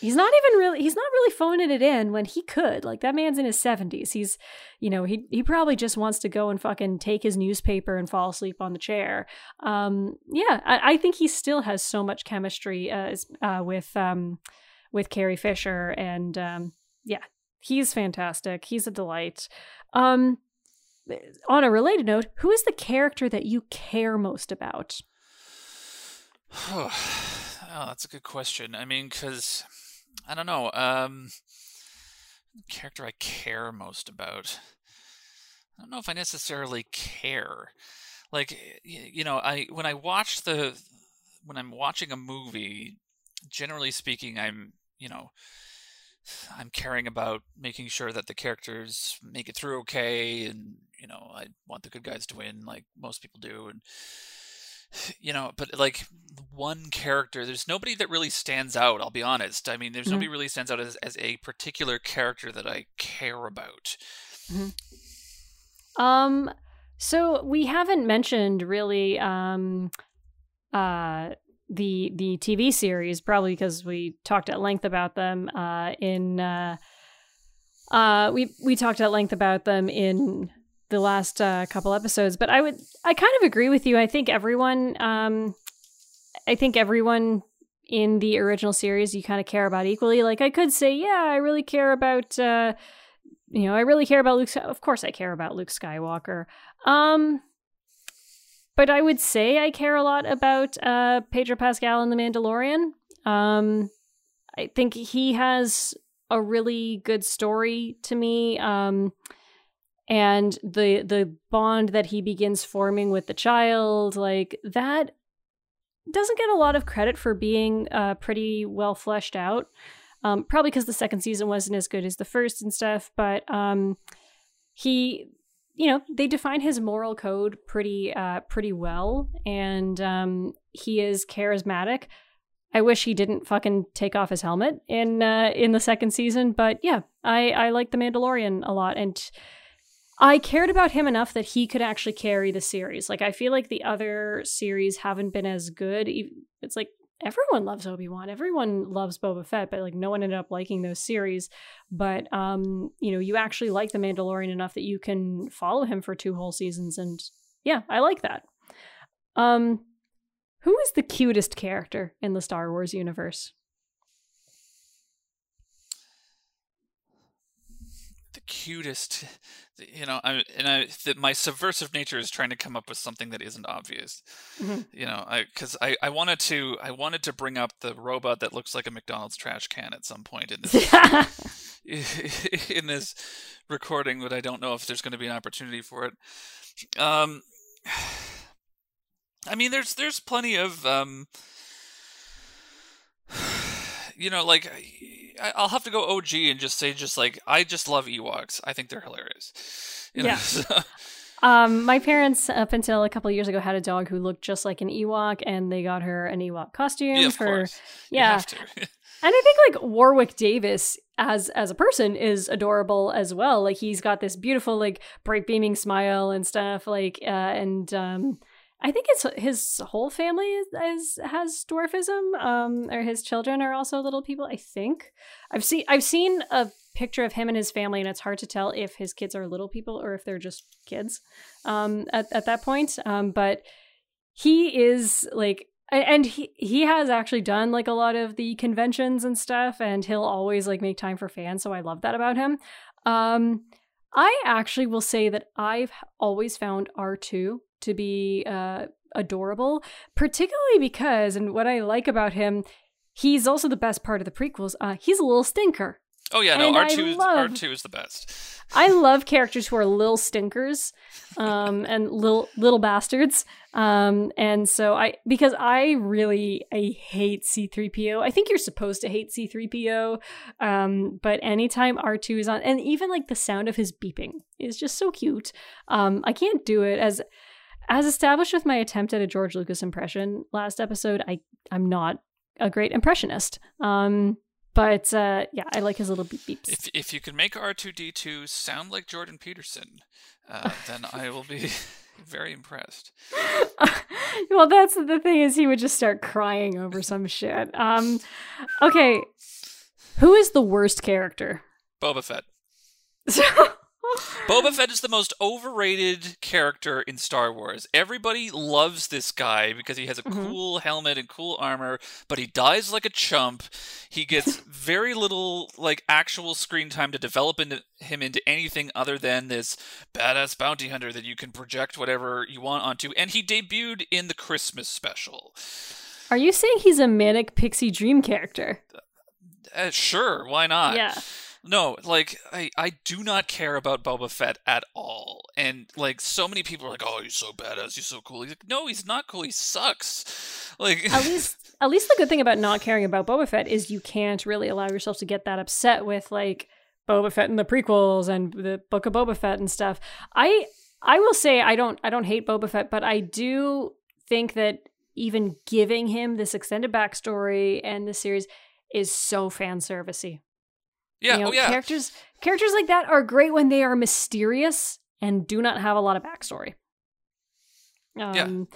he's not even really he's not really phoning it in when he could. Like that man's in his 70s he's you know he he probably just wants to go and fucking take his newspaper and fall asleep on the chair. Um yeah I, I think he still has so much chemistry uh, as- uh with um with Carrie Fisher and um yeah he's fantastic he's a delight um on a related note who is the character that you care most about oh, that's a good question. I mean, because I don't know. Um, character I care most about. I don't know if I necessarily care. like you know I when I watch the when I'm watching a movie, generally speaking, I'm you know I'm caring about making sure that the characters make it through okay, and you know I want the good guys to win, like most people do, and you know, but like one character, there's nobody that really stands out. I'll be honest. I mean, there's mm-hmm. nobody really stands out as, as a particular character that I care about. Mm-hmm. Um, so we haven't mentioned really um, uh, the the TV series, probably because we talked at length about them uh, in. Uh, uh, we we talked at length about them in the last uh, couple episodes, but I would I kind of agree with you. I think everyone um I think everyone in the original series you kind of care about equally. Like I could say, yeah, I really care about uh you know, I really care about Luke of course I care about Luke Skywalker. Um but I would say I care a lot about uh Pedro Pascal and the Mandalorian. Um I think he has a really good story to me. Um and the the bond that he begins forming with the child like that doesn't get a lot of credit for being uh, pretty well fleshed out um, probably because the second season wasn't as good as the first and stuff but um, he you know they define his moral code pretty uh, pretty well and um, he is charismatic I wish he didn't fucking take off his helmet in uh, in the second season, but yeah, I I like the Mandalorian a lot, and I cared about him enough that he could actually carry the series. Like I feel like the other series haven't been as good. It's like everyone loves Obi-Wan. Everyone loves Boba Fett, but like no one ended up liking those series. But um, you know, you actually like the Mandalorian enough that you can follow him for two whole seasons and yeah, I like that. Um who is the cutest character in the Star Wars universe? The cutest you know, I and I that my subversive nature is trying to come up with something that isn't obvious. Mm-hmm. You know, I because I I wanted to I wanted to bring up the robot that looks like a McDonald's trash can at some point in this in this recording, but I don't know if there's going to be an opportunity for it. Um, I mean, there's there's plenty of um, you know, like I'll have to go OG and just say, just like I just love Ewoks. I think they're hilarious. You know, yeah. So. Um, my parents, up until a couple years ago, had a dog who looked just like an Ewok, and they got her an Ewok costume yeah, for. Course. Yeah. and I think like Warwick Davis as as a person is adorable as well. Like he's got this beautiful like bright beaming smile and stuff. Like uh, and um, I think it's his whole family is, is has dwarfism. Um, or his children are also little people. I think I've seen I've seen a picture of him and his family, and it's hard to tell if his kids are little people or if they're just kids. Um, at at that point, um, but he is like and he he has actually done like a lot of the conventions and stuff and he'll always like make time for fans so i love that about him um i actually will say that i've always found r2 to be uh, adorable, particularly because, and what I like about him, he's also the best part of the prequels. Uh, he's a little stinker. Oh yeah, no, R two R two is the best. I love characters who are little stinkers, um, and little little bastards. Um, and so I because I really I hate C three PO. I think you're supposed to hate C three PO, um, but anytime R two is on, and even like the sound of his beeping is just so cute. Um, I can't do it as as established with my attempt at a George Lucas impression last episode, I I'm not a great impressionist. Um, but uh, yeah, I like his little beep beeps. If if you can make R two D two sound like Jordan Peterson, uh, then I will be very impressed. well, that's the thing is he would just start crying over some shit. Um, okay, who is the worst character? Boba Fett. Boba Fett is the most overrated character in Star Wars. Everybody loves this guy because he has a mm-hmm. cool helmet and cool armor, but he dies like a chump. He gets very little like actual screen time to develop into him into anything other than this badass bounty hunter that you can project whatever you want onto. And he debuted in the Christmas special. Are you saying he's a manic pixie dream character? Uh, sure, why not? Yeah. No, like I, I do not care about Boba Fett at all. And like so many people are like, "Oh, he's so badass, he's so cool." He's like, "No, he's not cool. He sucks." Like at least at least the good thing about not caring about Boba Fett is you can't really allow yourself to get that upset with like Boba Fett in the prequels and the Book of Boba Fett and stuff. I I will say I don't I don't hate Boba Fett, but I do think that even giving him this extended backstory and the series is so fan servicey. Yeah, you know, oh yeah. Characters characters like that are great when they are mysterious and do not have a lot of backstory. Um,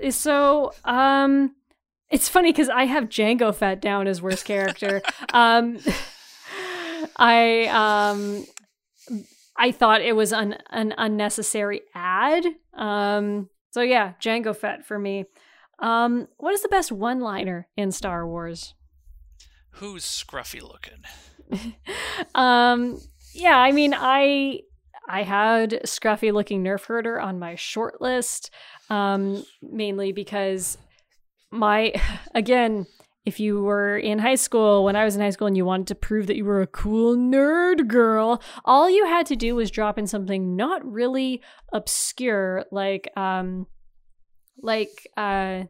yeah. So, um, it's funny because I have Jango Fett down as worst character. um, I um, I thought it was an an unnecessary ad. Um, so yeah, Jango Fett for me. Um, what is the best one liner in Star Wars? Who's scruffy looking? um, yeah, I mean, I I had scruffy looking nerf herder on my short list, um, mainly because my again, if you were in high school when I was in high school and you wanted to prove that you were a cool nerd girl, all you had to do was drop in something not really obscure like um like uh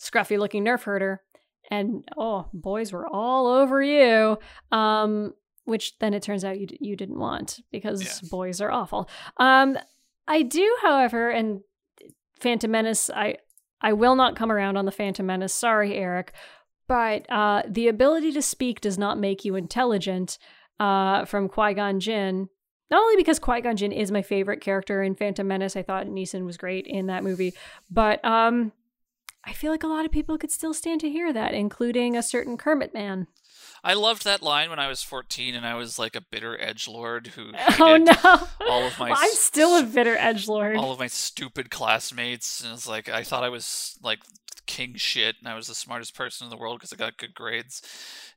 scruffy looking nerf herder and oh boys were all over you um which then it turns out you you didn't want because yeah. boys are awful um i do however and phantom menace i i will not come around on the phantom menace sorry eric but uh the ability to speak does not make you intelligent uh from qui-gon jinn not only because Qui-Gon Jinn is my favorite character in Phantom Menace, I thought Neeson was great in that movie, but um, I feel like a lot of people could still stand to hear that, including a certain Kermit man. I loved that line when I was 14 and I was like a bitter edge lord who Oh no. All of my well, I'm still a bitter edge lord. All of my stupid classmates and it's like I thought I was like king shit and I was the smartest person in the world because I got good grades.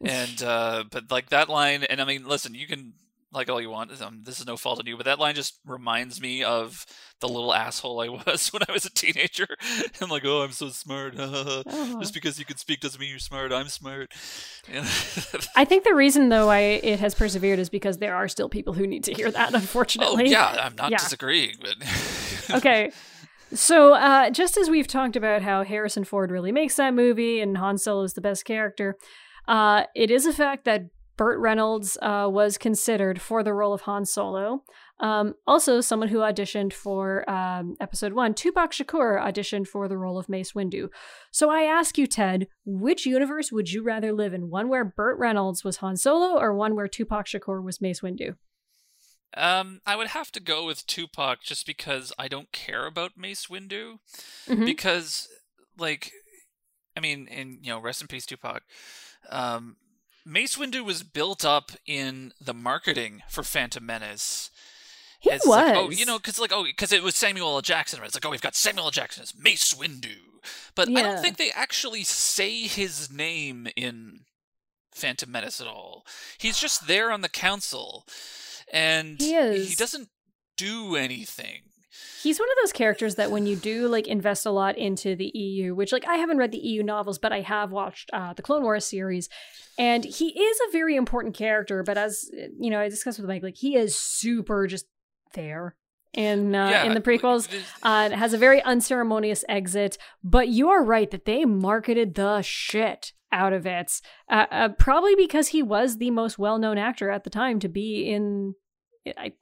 And uh but like that line and I mean listen, you can like all you want. Um, this is no fault in you, but that line just reminds me of the little asshole I was when I was a teenager. I'm like, oh, I'm so smart. oh. Just because you can speak doesn't mean you're smart. I'm smart. I think the reason though I it has persevered is because there are still people who need to hear that. Unfortunately. Oh yeah, I'm not yeah. disagreeing, but okay. So, uh, just as we've talked about how Harrison Ford really makes that movie and Han Solo is the best character, uh, it is a fact that Burt Reynolds uh, was considered for the role of Han Solo. Um, also, someone who auditioned for um, episode one, Tupac Shakur, auditioned for the role of Mace Windu. So I ask you, Ted, which universe would you rather live in? One where Burt Reynolds was Han Solo, or one where Tupac Shakur was Mace Windu? Um, I would have to go with Tupac just because I don't care about Mace Windu. Mm-hmm. Because, like, I mean, and you know, rest in peace, Tupac. Um, Mace Windu was built up in the marketing for Phantom Menace. He was. Like, oh, you know, because like oh, because it was Samuel L. Jackson. Right? It's like oh, we've got Samuel L. Jackson as Mace Windu, but yeah. I don't think they actually say his name in Phantom Menace at all. He's just there on the council, and he, he doesn't do anything he's one of those characters that when you do like invest a lot into the EU, which like I haven't read the EU novels, but I have watched uh, the Clone Wars series, and he is a very important character. But as you know, I discussed with Mike, like he is super just there in uh, yeah, in the prequels. Uh, has a very unceremonious exit, but you are right that they marketed the shit out of it. Uh, uh, probably because he was the most well known actor at the time to be in. I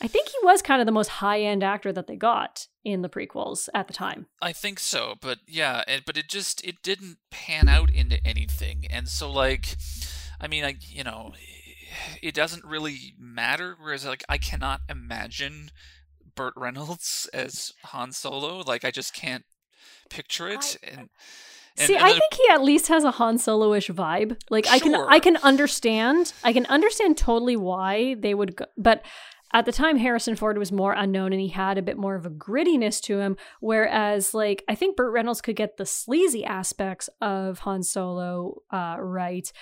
I think he was kind of the most high end actor that they got in the prequels at the time. I think so, but yeah, it, but it just it didn't pan out into anything, and so like, I mean, I you know, it doesn't really matter. Whereas like, I cannot imagine Burt Reynolds as Han Solo. Like, I just can't picture it, I, and. And, See, and I think he at least has a Han Solo-ish vibe. Like sure. I can, I can understand, I can understand totally why they would, go, but at the time harrison ford was more unknown and he had a bit more of a grittiness to him whereas like i think burt reynolds could get the sleazy aspects of han solo uh, right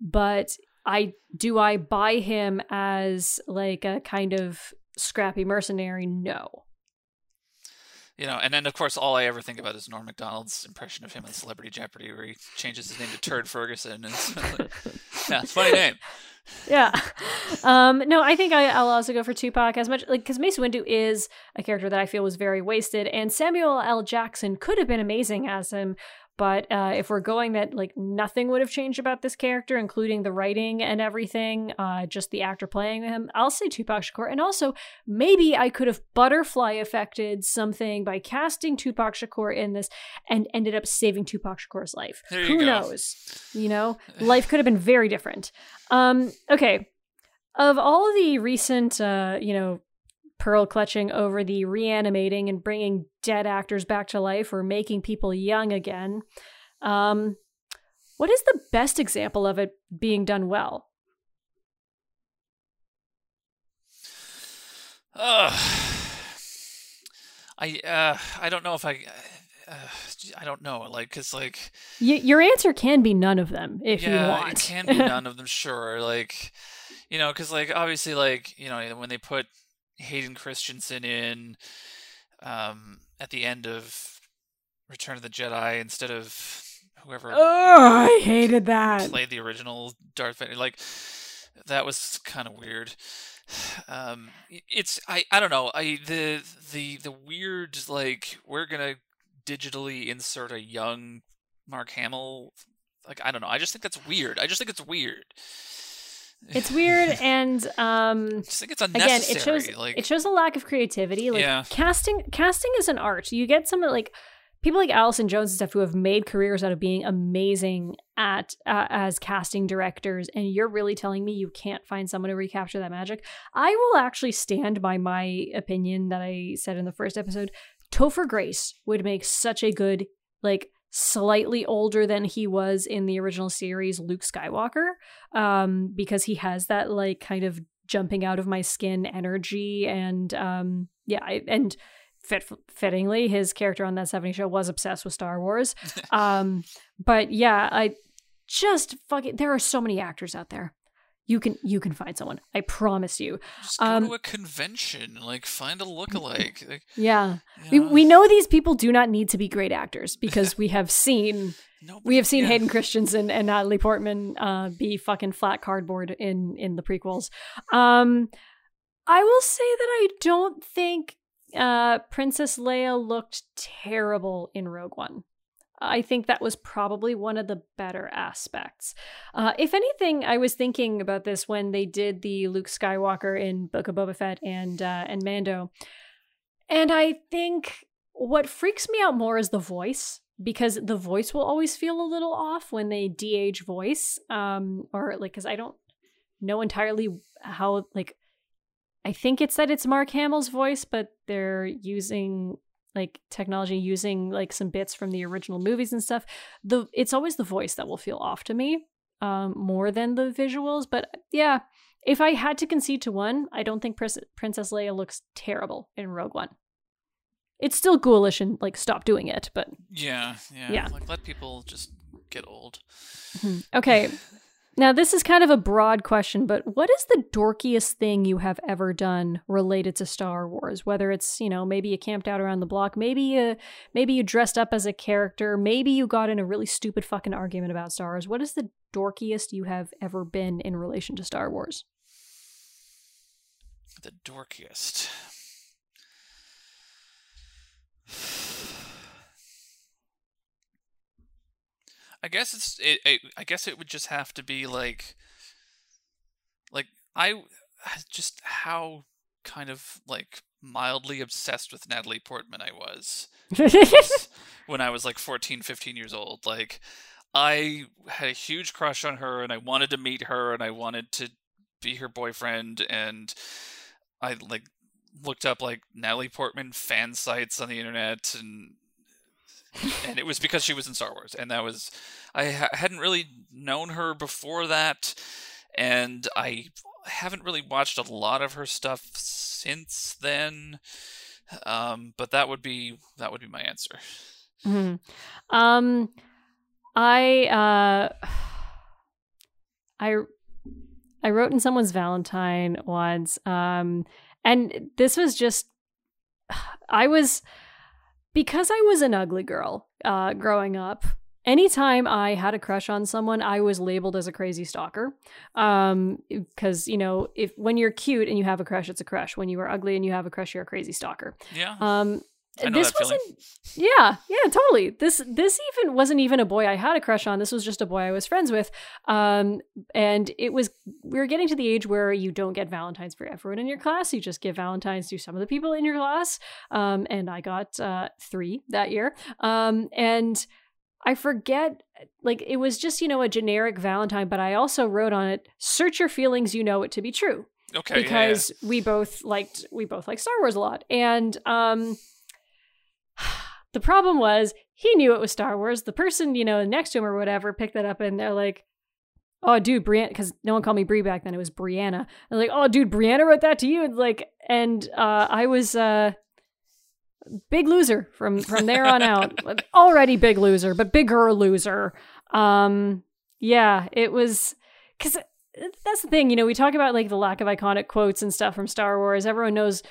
but i do i buy him as like a kind of scrappy mercenary no you know, and then of course all I ever think about is Norm Macdonald's impression of him on Celebrity Jeopardy, where he changes his name to Turd Ferguson. And yeah, funny name. Yeah. Um, no, I think I, will also go for Tupac as much like because Mace Windu is a character that I feel was very wasted, and Samuel L. Jackson could have been amazing as him, but uh, if we're going that like nothing would have changed about this character, including the writing and everything, uh, just the actor playing him, I'll say Tupac Shakur. And also, maybe I could have butterfly affected something by casting Tupac Shakur in this and ended up saving Tupac Shakur's life. Who go. knows? You know, life could have been very different. Um, okay. Of all the recent, uh, you know, pearl clutching over the reanimating and bringing dead actors back to life or making people young again. Um, what is the best example of it being done well? Uh, I uh, I don't know if I. Uh, I don't know, like, cause like y- your answer can be none of them if yeah, you want. it can be none of them, sure. Like, you know, cause like obviously, like you know, when they put Hayden Christensen in um, at the end of Return of the Jedi instead of whoever. Oh, I hated that. Played the original Darth Vader. Like that was kind of weird. Um, it's I I don't know. I the the the weird like we're gonna digitally insert a young Mark Hamill. Like I don't know. I just think that's weird. I just think it's weird. It's weird, and um, I just think it's unnecessary. Again, it shows like, it shows a lack of creativity. Like Yeah. casting, casting is an art. You get some like people like Allison Jones and stuff who have made careers out of being amazing at uh, as casting directors, and you're really telling me you can't find someone to recapture that magic. I will actually stand by my opinion that I said in the first episode. Topher Grace would make such a good like slightly older than he was in the original series Luke Skywalker um because he has that like kind of jumping out of my skin energy and um yeah I, and fit, fittingly his character on that 70 show was obsessed with Star Wars. Um but yeah I just fucking there are so many actors out there you can you can find someone I promise you just go um, to a convention, like find a lookalike. Like, yeah you we, know, we know these people do not need to be great actors because we have seen nobody- we have seen yeah. Hayden Christensen and Natalie Portman uh, be fucking flat cardboard in in the prequels. Um, I will say that I don't think uh, Princess Leia looked terrible in Rogue One. I think that was probably one of the better aspects. Uh, if anything, I was thinking about this when they did the Luke Skywalker in Book of Boba Fett and uh, and Mando, and I think what freaks me out more is the voice because the voice will always feel a little off when they de-age voice um or like cuz I don't know entirely how like I think it's that it's Mark Hamill's voice but they're using like technology using like some bits from the original movies and stuff the it's always the voice that will feel off to me um more than the visuals but yeah if I had to concede to one I don't think Pris- Princess Leia looks terrible in Rogue One it's still ghoulish and like stop doing it but Yeah, yeah, Yeah. Like let people just get old. okay now this is kind of a broad question but what is the dorkiest thing you have ever done related to star wars? Whether it's you know maybe you camped out around the block maybe you maybe you dressed up as a character maybe you got in a really stupid fucking argument about star wars. What is the dorkiest you have ever been in relation to star wars? The dorkiest. I guess it's it, it. I guess it would just have to be like, like I just how kind of like mildly obsessed with Natalie Portman I was when I was like 14, 15 years old. Like I had a huge crush on her and I wanted to meet her and I wanted to be her boyfriend and I like looked up like Natalie Portman fan sites on the internet and and it was because she was in Star Wars and that was I ha- hadn't really known her before that and I haven't really watched a lot of her stuff since then um but that would be that would be my answer Mhm. Um, I uh, I I wrote in someone's Valentine once, um, and this was just I was because I was an ugly girl uh, growing up, anytime I had a crush on someone, I was labeled as a crazy stalker. Um, because you know, if when you're cute and you have a crush, it's a crush. When you are ugly and you have a crush, you're a crazy stalker. Yeah. Um, this wasn't. Yeah, yeah, totally. This this even wasn't even a boy I had a crush on. This was just a boy I was friends with. Um, and it was we were getting to the age where you don't get Valentines for everyone in your class. You just give Valentines to some of the people in your class. Um, and I got uh three that year. Um, and I forget, like it was just you know a generic Valentine, but I also wrote on it, "Search your feelings, you know it to be true." Okay. yeah, yeah. because we both liked we both liked Star Wars a lot. And um the problem was he knew it was Star Wars. The person, you know, next to him or whatever picked that up and they're like, Oh dude, Brianna because no one called me Brie back then, it was Brianna. They're like, Oh dude, Brianna wrote that to you. And like and uh I was uh big loser from from there on out. Already big loser, but bigger loser. Um yeah, it was cuz that's the thing, you know, we talk about like the lack of iconic quotes and stuff from Star Wars. Everyone knows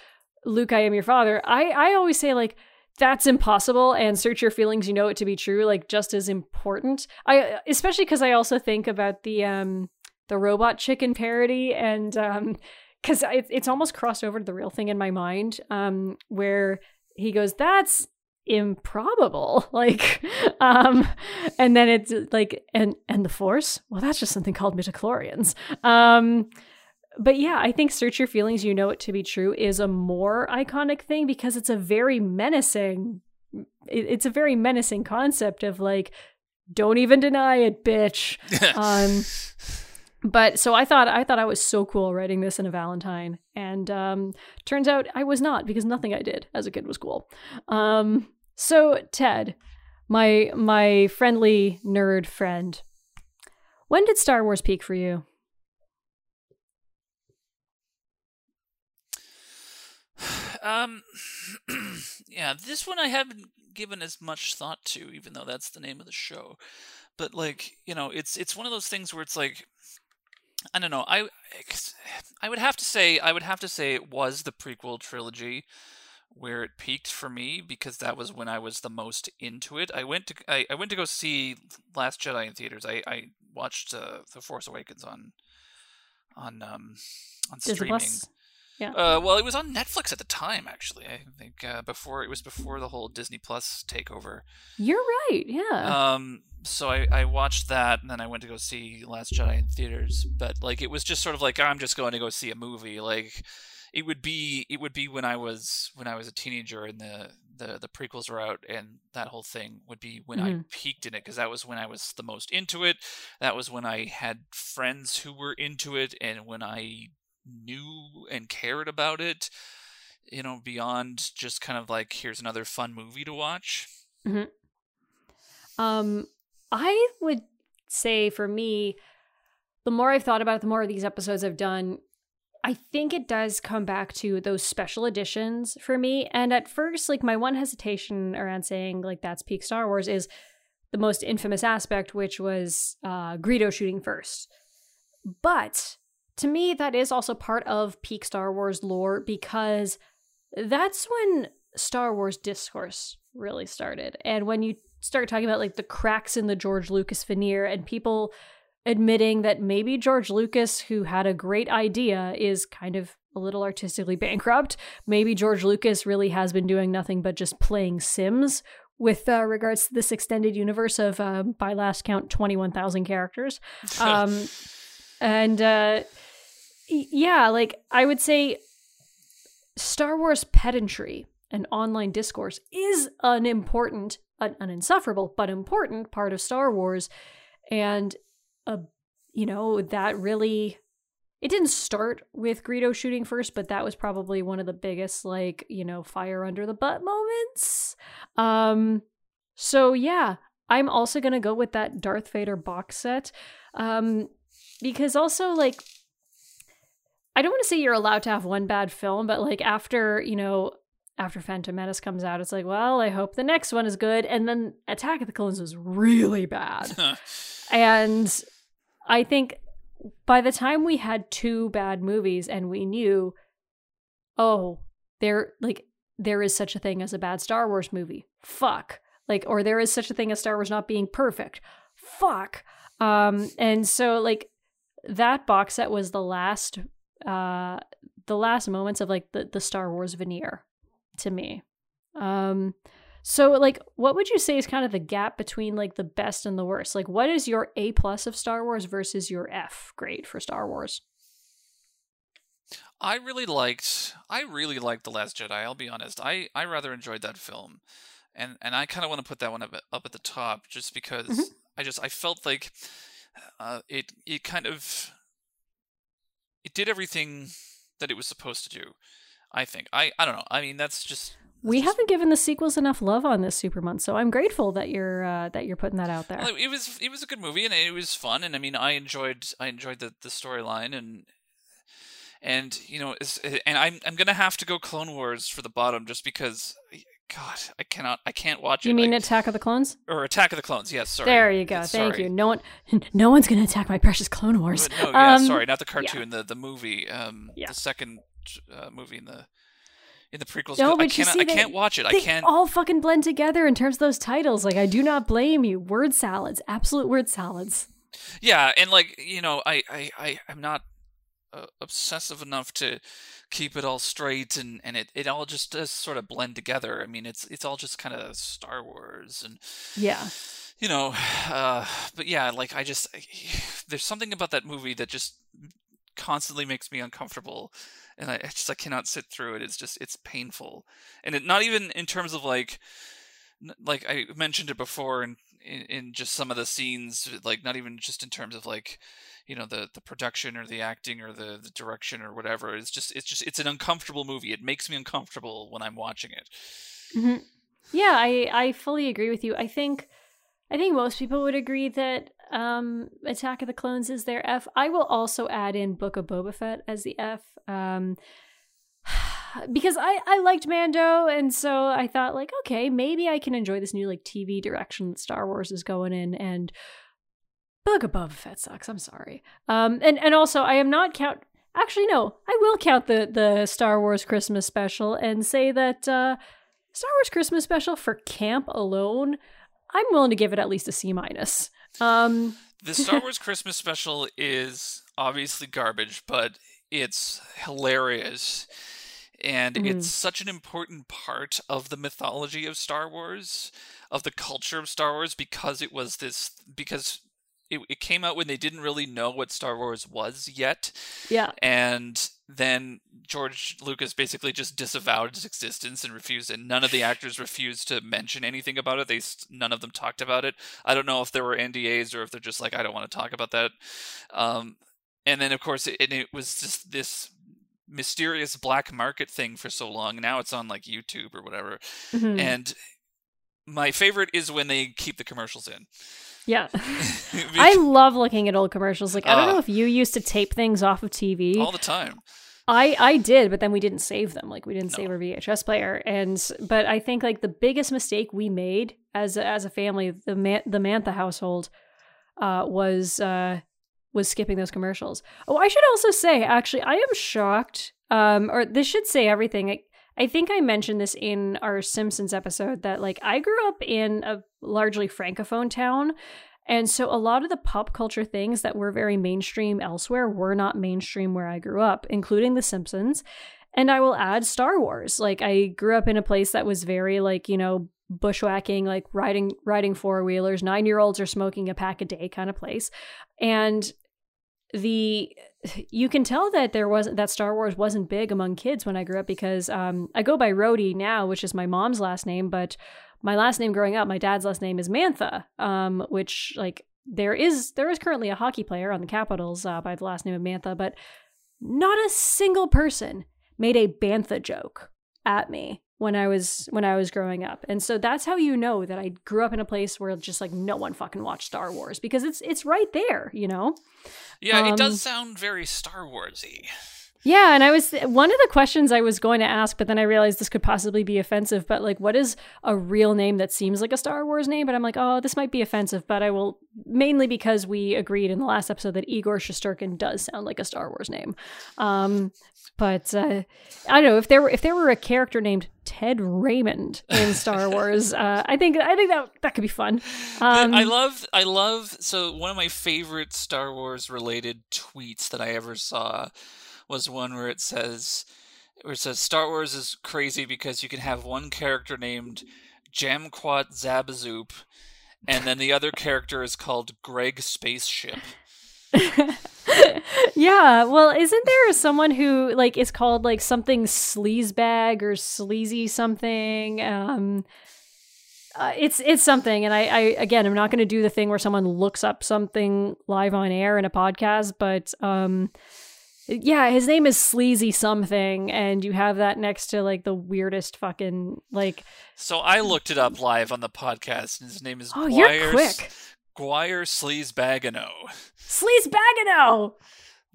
Luke, I am your father. I I always say like that's impossible and search your feelings you know it to be true like just as important. I especially because i also think about the um the robot chicken parody and um because it's almost crossed over to the real thing in my mind um where he goes that's improbable. Like um and then it's like and and the force? Well that's just something called midichlorians. Um but yeah, I think search your feelings, you know it to be true is a more iconic thing because it's a very menacing it's a very menacing concept of like don't even deny it, bitch. um but so I thought I thought I was so cool writing this in a Valentine and um turns out I was not because nothing I did as a kid was cool. Um so Ted, my my friendly nerd friend. When did Star Wars peak for you? Um, yeah, this one I haven't given as much thought to, even though that's the name of the show. But like, you know, it's it's one of those things where it's like, I don't know. I I would have to say I would have to say it was the prequel trilogy where it peaked for me because that was when I was the most into it. I went to I, I went to go see Last Jedi in theaters. I I watched uh, The Force Awakens on on um on Disney streaming. Plus? Yeah. Uh, well, it was on Netflix at the time, actually. I think uh, before it was before the whole Disney Plus takeover. You're right. Yeah. Um, so I, I watched that, and then I went to go see Last Jedi in theaters. But like, it was just sort of like I'm just going to go see a movie. Like, it would be it would be when I was when I was a teenager and the the the prequels were out, and that whole thing would be when I Mhm. peaked in it because that was when I was the most into it. That was when I had friends who were into it, and when I knew and cared about it. You know, beyond just kind of like here's another fun movie to watch. Um, I would say for me, the more I've thought about it, the more of these episodes I've done, I think it does come back to those special editions for me. And at first, like my one hesitation around saying like that's peak Star Wars is the most infamous aspect, which was uh, Greedo shooting first. But to me, that is also part of peak Star Wars lore because that's when Star Wars discourse really started. And when you start talking about like the cracks in the George Lucas veneer and people admitting that maybe George Lucas, who had a great idea, is kind of a little artistically bankrupt. Maybe George Lucas really has been doing nothing but just playing Sims with uh, regards to this extended universe of, uh, by last count, 21,000 characters. Um, and uh, yeah, like I would say Star Wars pedantry and online discourse is an important, an, an insufferable, but important part of Star Wars. And, a, you know, that really, it didn't start with Greedo shooting first, but that was probably one of the biggest, like, you know, fire under the butt moments. Um, so yeah, I'm also going to go with that Darth Vader box set. Um, because also, like, I don't want to say you're allowed to have one bad film, but like after, you know, after Phantom Menace comes out, it's like, well, I hope the next one is good. And then Attack of the Clones was really bad. and I think by the time we had two bad movies and we knew, oh, they're like there is such a thing as a bad Star Wars movie. Fuck. Like, or there is such a thing as Star Wars not being perfect. Fuck. Um, and so like that box set was the last uh the last moments of like the, the Star Wars veneer to me. Um so like what would you say is kind of the gap between like the best and the worst? Like what is your A plus of Star Wars versus your F grade for Star Wars? I really liked I really liked The Last Jedi, I'll be honest. I, I rather enjoyed that film. And and I kind of want to put that one up, up at the top just because mm-hmm. I just I felt like uh, it it kind of it did everything that it was supposed to do. I think. I I don't know. I mean, that's just we haven't given the sequels enough love on this super month, so I'm grateful that you're uh, that you're putting that out there. Well, it was it was a good movie and it was fun, and I mean I enjoyed I enjoyed the the storyline and and you know and I'm I'm gonna have to go Clone Wars for the bottom just because God, I cannot. I can't watch it. You mean Attack of the Clones? Or Attack of the Clones? Yes. Sorry. There you go. Thank sorry. you. No one, no one's going to attack my precious Clone Wars. No, yeah, um, sorry, not the cartoon. Yeah. The the movie. Um, yeah. the second uh, movie in the in the prequels. No, but I you can't. see, I they, can't watch it. I can't. all fucking blend together in terms of those titles. Like, I do not blame you. Word salads, absolute word salads. Yeah, and like you know, I I I am not uh, obsessive enough to keep it all straight and and it, it all just does sort of blend together. I mean it's it's all just kind of star wars and yeah. you know uh but yeah like i just I, there's something about that movie that just constantly makes me uncomfortable and I, I just i cannot sit through it. It's just it's painful. And it not even in terms of like like i mentioned it before in, in in just some of the scenes like not even just in terms of like you know the the production or the acting or the the direction or whatever. It's just it's just it's an uncomfortable movie. It makes me uncomfortable when i'm watching it. Mm-hmm. yeah i i fully agree with you. I think i think most people would agree that um attack of the clones is their f. I will also add in book of boba fett as the f. Um because I, I liked Mando, and so I thought like, okay, maybe I can enjoy this new like TV direction that Star Wars is going in, and Book of Boba Fett sucks. I'm sorry. Um, and and also I am not count. Actually, no, I will count the the Star Wars Christmas special and say that uh, Star Wars Christmas special for camp alone, I'm willing to give it at least a C minus. Um, the Star Wars Christmas special is obviously garbage, but it's hilarious. And mm-hmm. it's such an important part of the mythology of Star Wars, of the culture of Star Wars, because it was this, because it, it came out when they didn't really know what Star Wars was yet. Yeah. And then George Lucas basically just disavowed its existence and refused, and none of the actors refused to mention anything about it. They none of them talked about it. I don't know if there were NDAs or if they're just like, I don't want to talk about that. Um, and then of course it, it was just this mysterious black market thing for so long. Now it's on like YouTube or whatever. Mm-hmm. And my favorite is when they keep the commercials in. Yeah. I love looking at old commercials. Like, I don't uh, know if you used to tape things off of TV. All the time. I, I did, but then we didn't save them. Like we didn't no. save our VHS player, and but I think like the biggest mistake we made as a, as a family, the Man- the Mantha household, uh, was uh, was skipping those commercials. Oh, I should also say, actually, I am shocked. Um, or this should say everything. I, I think I mentioned this in our Simpsons episode that like I grew up in a largely francophone town. And so a lot of the pop culture things that were very mainstream elsewhere were not mainstream where I grew up, including The Simpsons. And I will add Star Wars. Like I grew up in a place that was very like, you know, bushwhacking, like riding riding four-wheelers, 9-year-olds are smoking a pack a day kind of place. And the you can tell that there wasn't that Star Wars wasn't big among kids when I grew up because um, I go by Rhodey now, which is my mom's last name, but my last name growing up, my dad's last name is Mantha, um, which like there is there is currently a hockey player on the Capitals uh, by the last name of Mantha, but not a single person made a Bantha joke at me when I was when I was growing up. And so that's how you know that I grew up in a place where just like no one fucking watched Star Wars because it's it's right there, you know. Yeah, um, it does um, sound very Star Warsy. Yeah, and I was one of the questions I was going to ask, but then I realized this could possibly be offensive. But like, what is a real name that seems like a Star Wars name? But I'm like, oh, this might be offensive, but I will mainly because we agreed in the last episode that Igor Shesterkin does sound like a Star Wars name. Um, but uh, I don't know if there were if there were a character named Ted Raymond in Star Wars. Uh, I think I think that that could be fun. Um, I love I love so one of my favorite Star Wars related tweets that I ever saw was one where it says where it says Star Wars is crazy because you can have one character named Jamquat Zabazoop and then the other character is called Greg Spaceship. Yeah, well, isn't there someone who like is called like something sleazebag or sleazy something? Um uh, it's it's something, and I, I again, I'm not going to do the thing where someone looks up something live on air in a podcast, but um, yeah, his name is Sleazy something, and you have that next to like the weirdest fucking like. So I looked it up live on the podcast, and his name is oh, you're quick. Gwyer Sleazebaggano.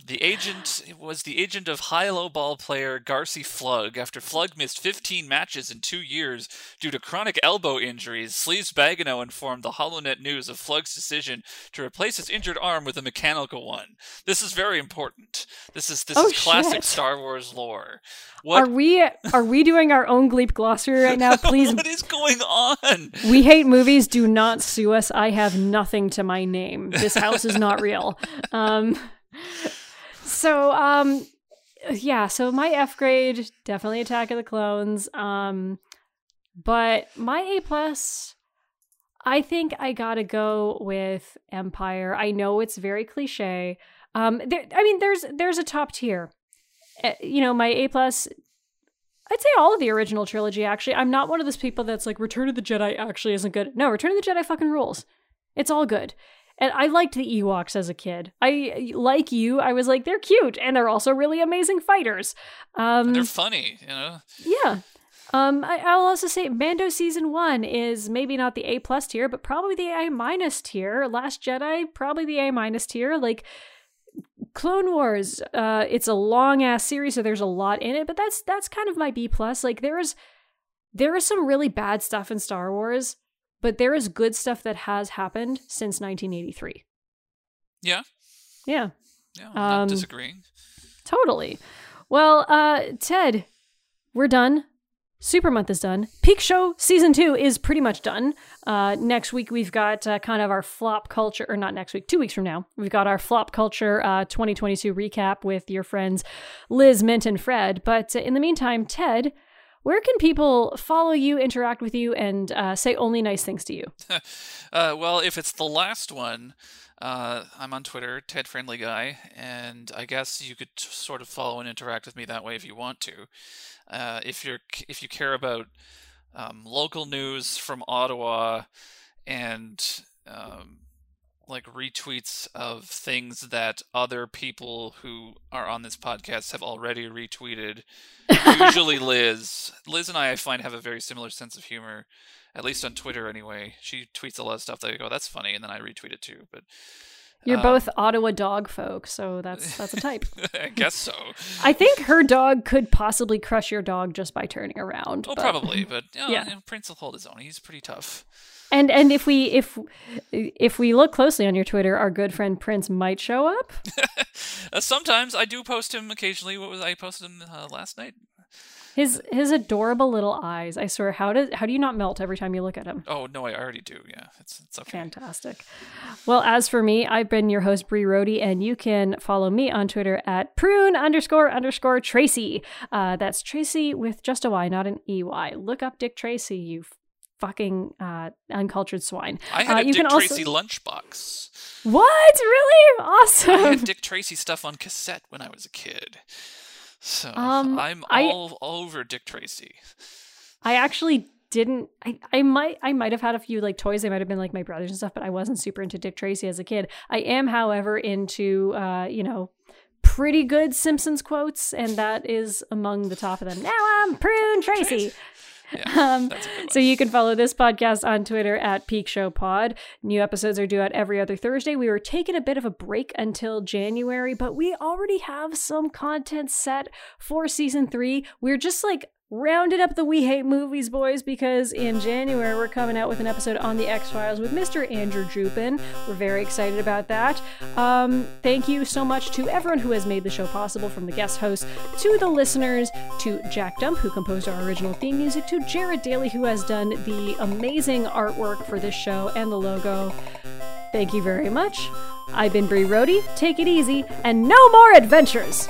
The agent was the agent of high-low ball player Garcy Flug. After Flug missed 15 matches in two years due to chronic elbow injuries, Sleazebaggano informed the HoloNet News of Flug's decision to replace his injured arm with a mechanical one. This is very important. This is this oh, is classic shit. Star Wars lore. What? Are we are we doing our own Gleep glossary right now? Please. what is going on? We hate movies. Do not sue us. I have nothing to my name. This house is not real. Um. So, um, yeah, so my F grade definitely Attack of the Clones. Um, but my A plus, I think I gotta go with Empire. I know it's very cliche. Um, there, I mean, there's there's a top tier. Uh, you know, my A plus. I'd say all of the original trilogy. Actually, I'm not one of those people that's like Return of the Jedi actually isn't good. No, Return of the Jedi fucking rules. It's all good. And I liked the Ewoks as a kid. I like you. I was like, they're cute, and they're also really amazing fighters. Um, they're funny, you know. Yeah. Um, I, will also say Mando season one is maybe not the A plus tier, but probably the A minus tier. Last Jedi, probably the A minus tier. Like Clone Wars, uh, it's a long ass series, so there's a lot in it, but that's that's kind of my B plus. Like there is there is some really bad stuff in Star Wars but there is good stuff that has happened since 1983. Yeah. Yeah. Yeah, I'm not um, disagreeing. Totally. Well, uh, Ted, we're done. Super Month is done. Peak Show season two is pretty much done. Uh, next week we've got uh, kind of our flop culture, or not next week, two weeks from now, we've got our flop culture uh, 2022 recap with your friends Liz, Mint, and Fred. But uh, in the meantime, Ted, where can people follow you, interact with you, and uh, say only nice things to you? uh, well, if it's the last one, uh, I'm on Twitter, Ted Friendly Guy, and I guess you could t- sort of follow and interact with me that way if you want to. Uh, if you're if you care about um, local news from Ottawa and um, like retweets of things that other people who are on this podcast have already retweeted. Usually Liz. Liz and I I find have a very similar sense of humor. At least on Twitter anyway. She tweets a lot of stuff that I go, that's funny, and then I retweet it too. But you're um, both Ottawa dog folk, so that's that's a type. I guess so. I think her dog could possibly crush your dog just by turning around. Oh, but, probably, but you know, yeah, Prince will hold his own. He's pretty tough. And and if we if if we look closely on your Twitter, our good friend Prince might show up. uh, sometimes I do post him occasionally. What was I posted him uh, last night? His his adorable little eyes. I swear, how does how do you not melt every time you look at him? Oh no, I already do. Yeah, it's it's okay. Fantastic. Well, as for me, I've been your host Brie Rhodey, and you can follow me on Twitter at prune underscore underscore Tracy. Uh, that's Tracy with just a Y, not an E Y. Look up Dick Tracy, you fucking uh, uncultured swine. I had uh, a Dick Tracy also... lunchbox. What? Really? Awesome. I had Dick Tracy stuff on cassette when I was a kid. So um, I'm all I, over Dick Tracy. I actually didn't I, I might I might have had a few like toys. They might have been like my brothers and stuff, but I wasn't super into Dick Tracy as a kid. I am, however, into uh, you know, pretty good Simpsons quotes, and that is among the top of them. Now I'm Prune Tracy. Yeah, um, so you can follow this podcast on Twitter at Peak Show Pod. New episodes are due out every other Thursday. We were taking a bit of a break until January, but we already have some content set for season three. We're just like rounded up the We Hate Movies boys because in January we're coming out with an episode on the X Files with Mr. Andrew Jupin. We're very excited about that. Um, thank you so much to everyone who has made the show possible, from the guest hosts to the listeners, to Jack Dump, who composed our original theme music, to Jared Daly, who has done the amazing artwork for this show and the logo. Thank you very much. I've been Brie Rhodey. Take it easy, and no more adventures.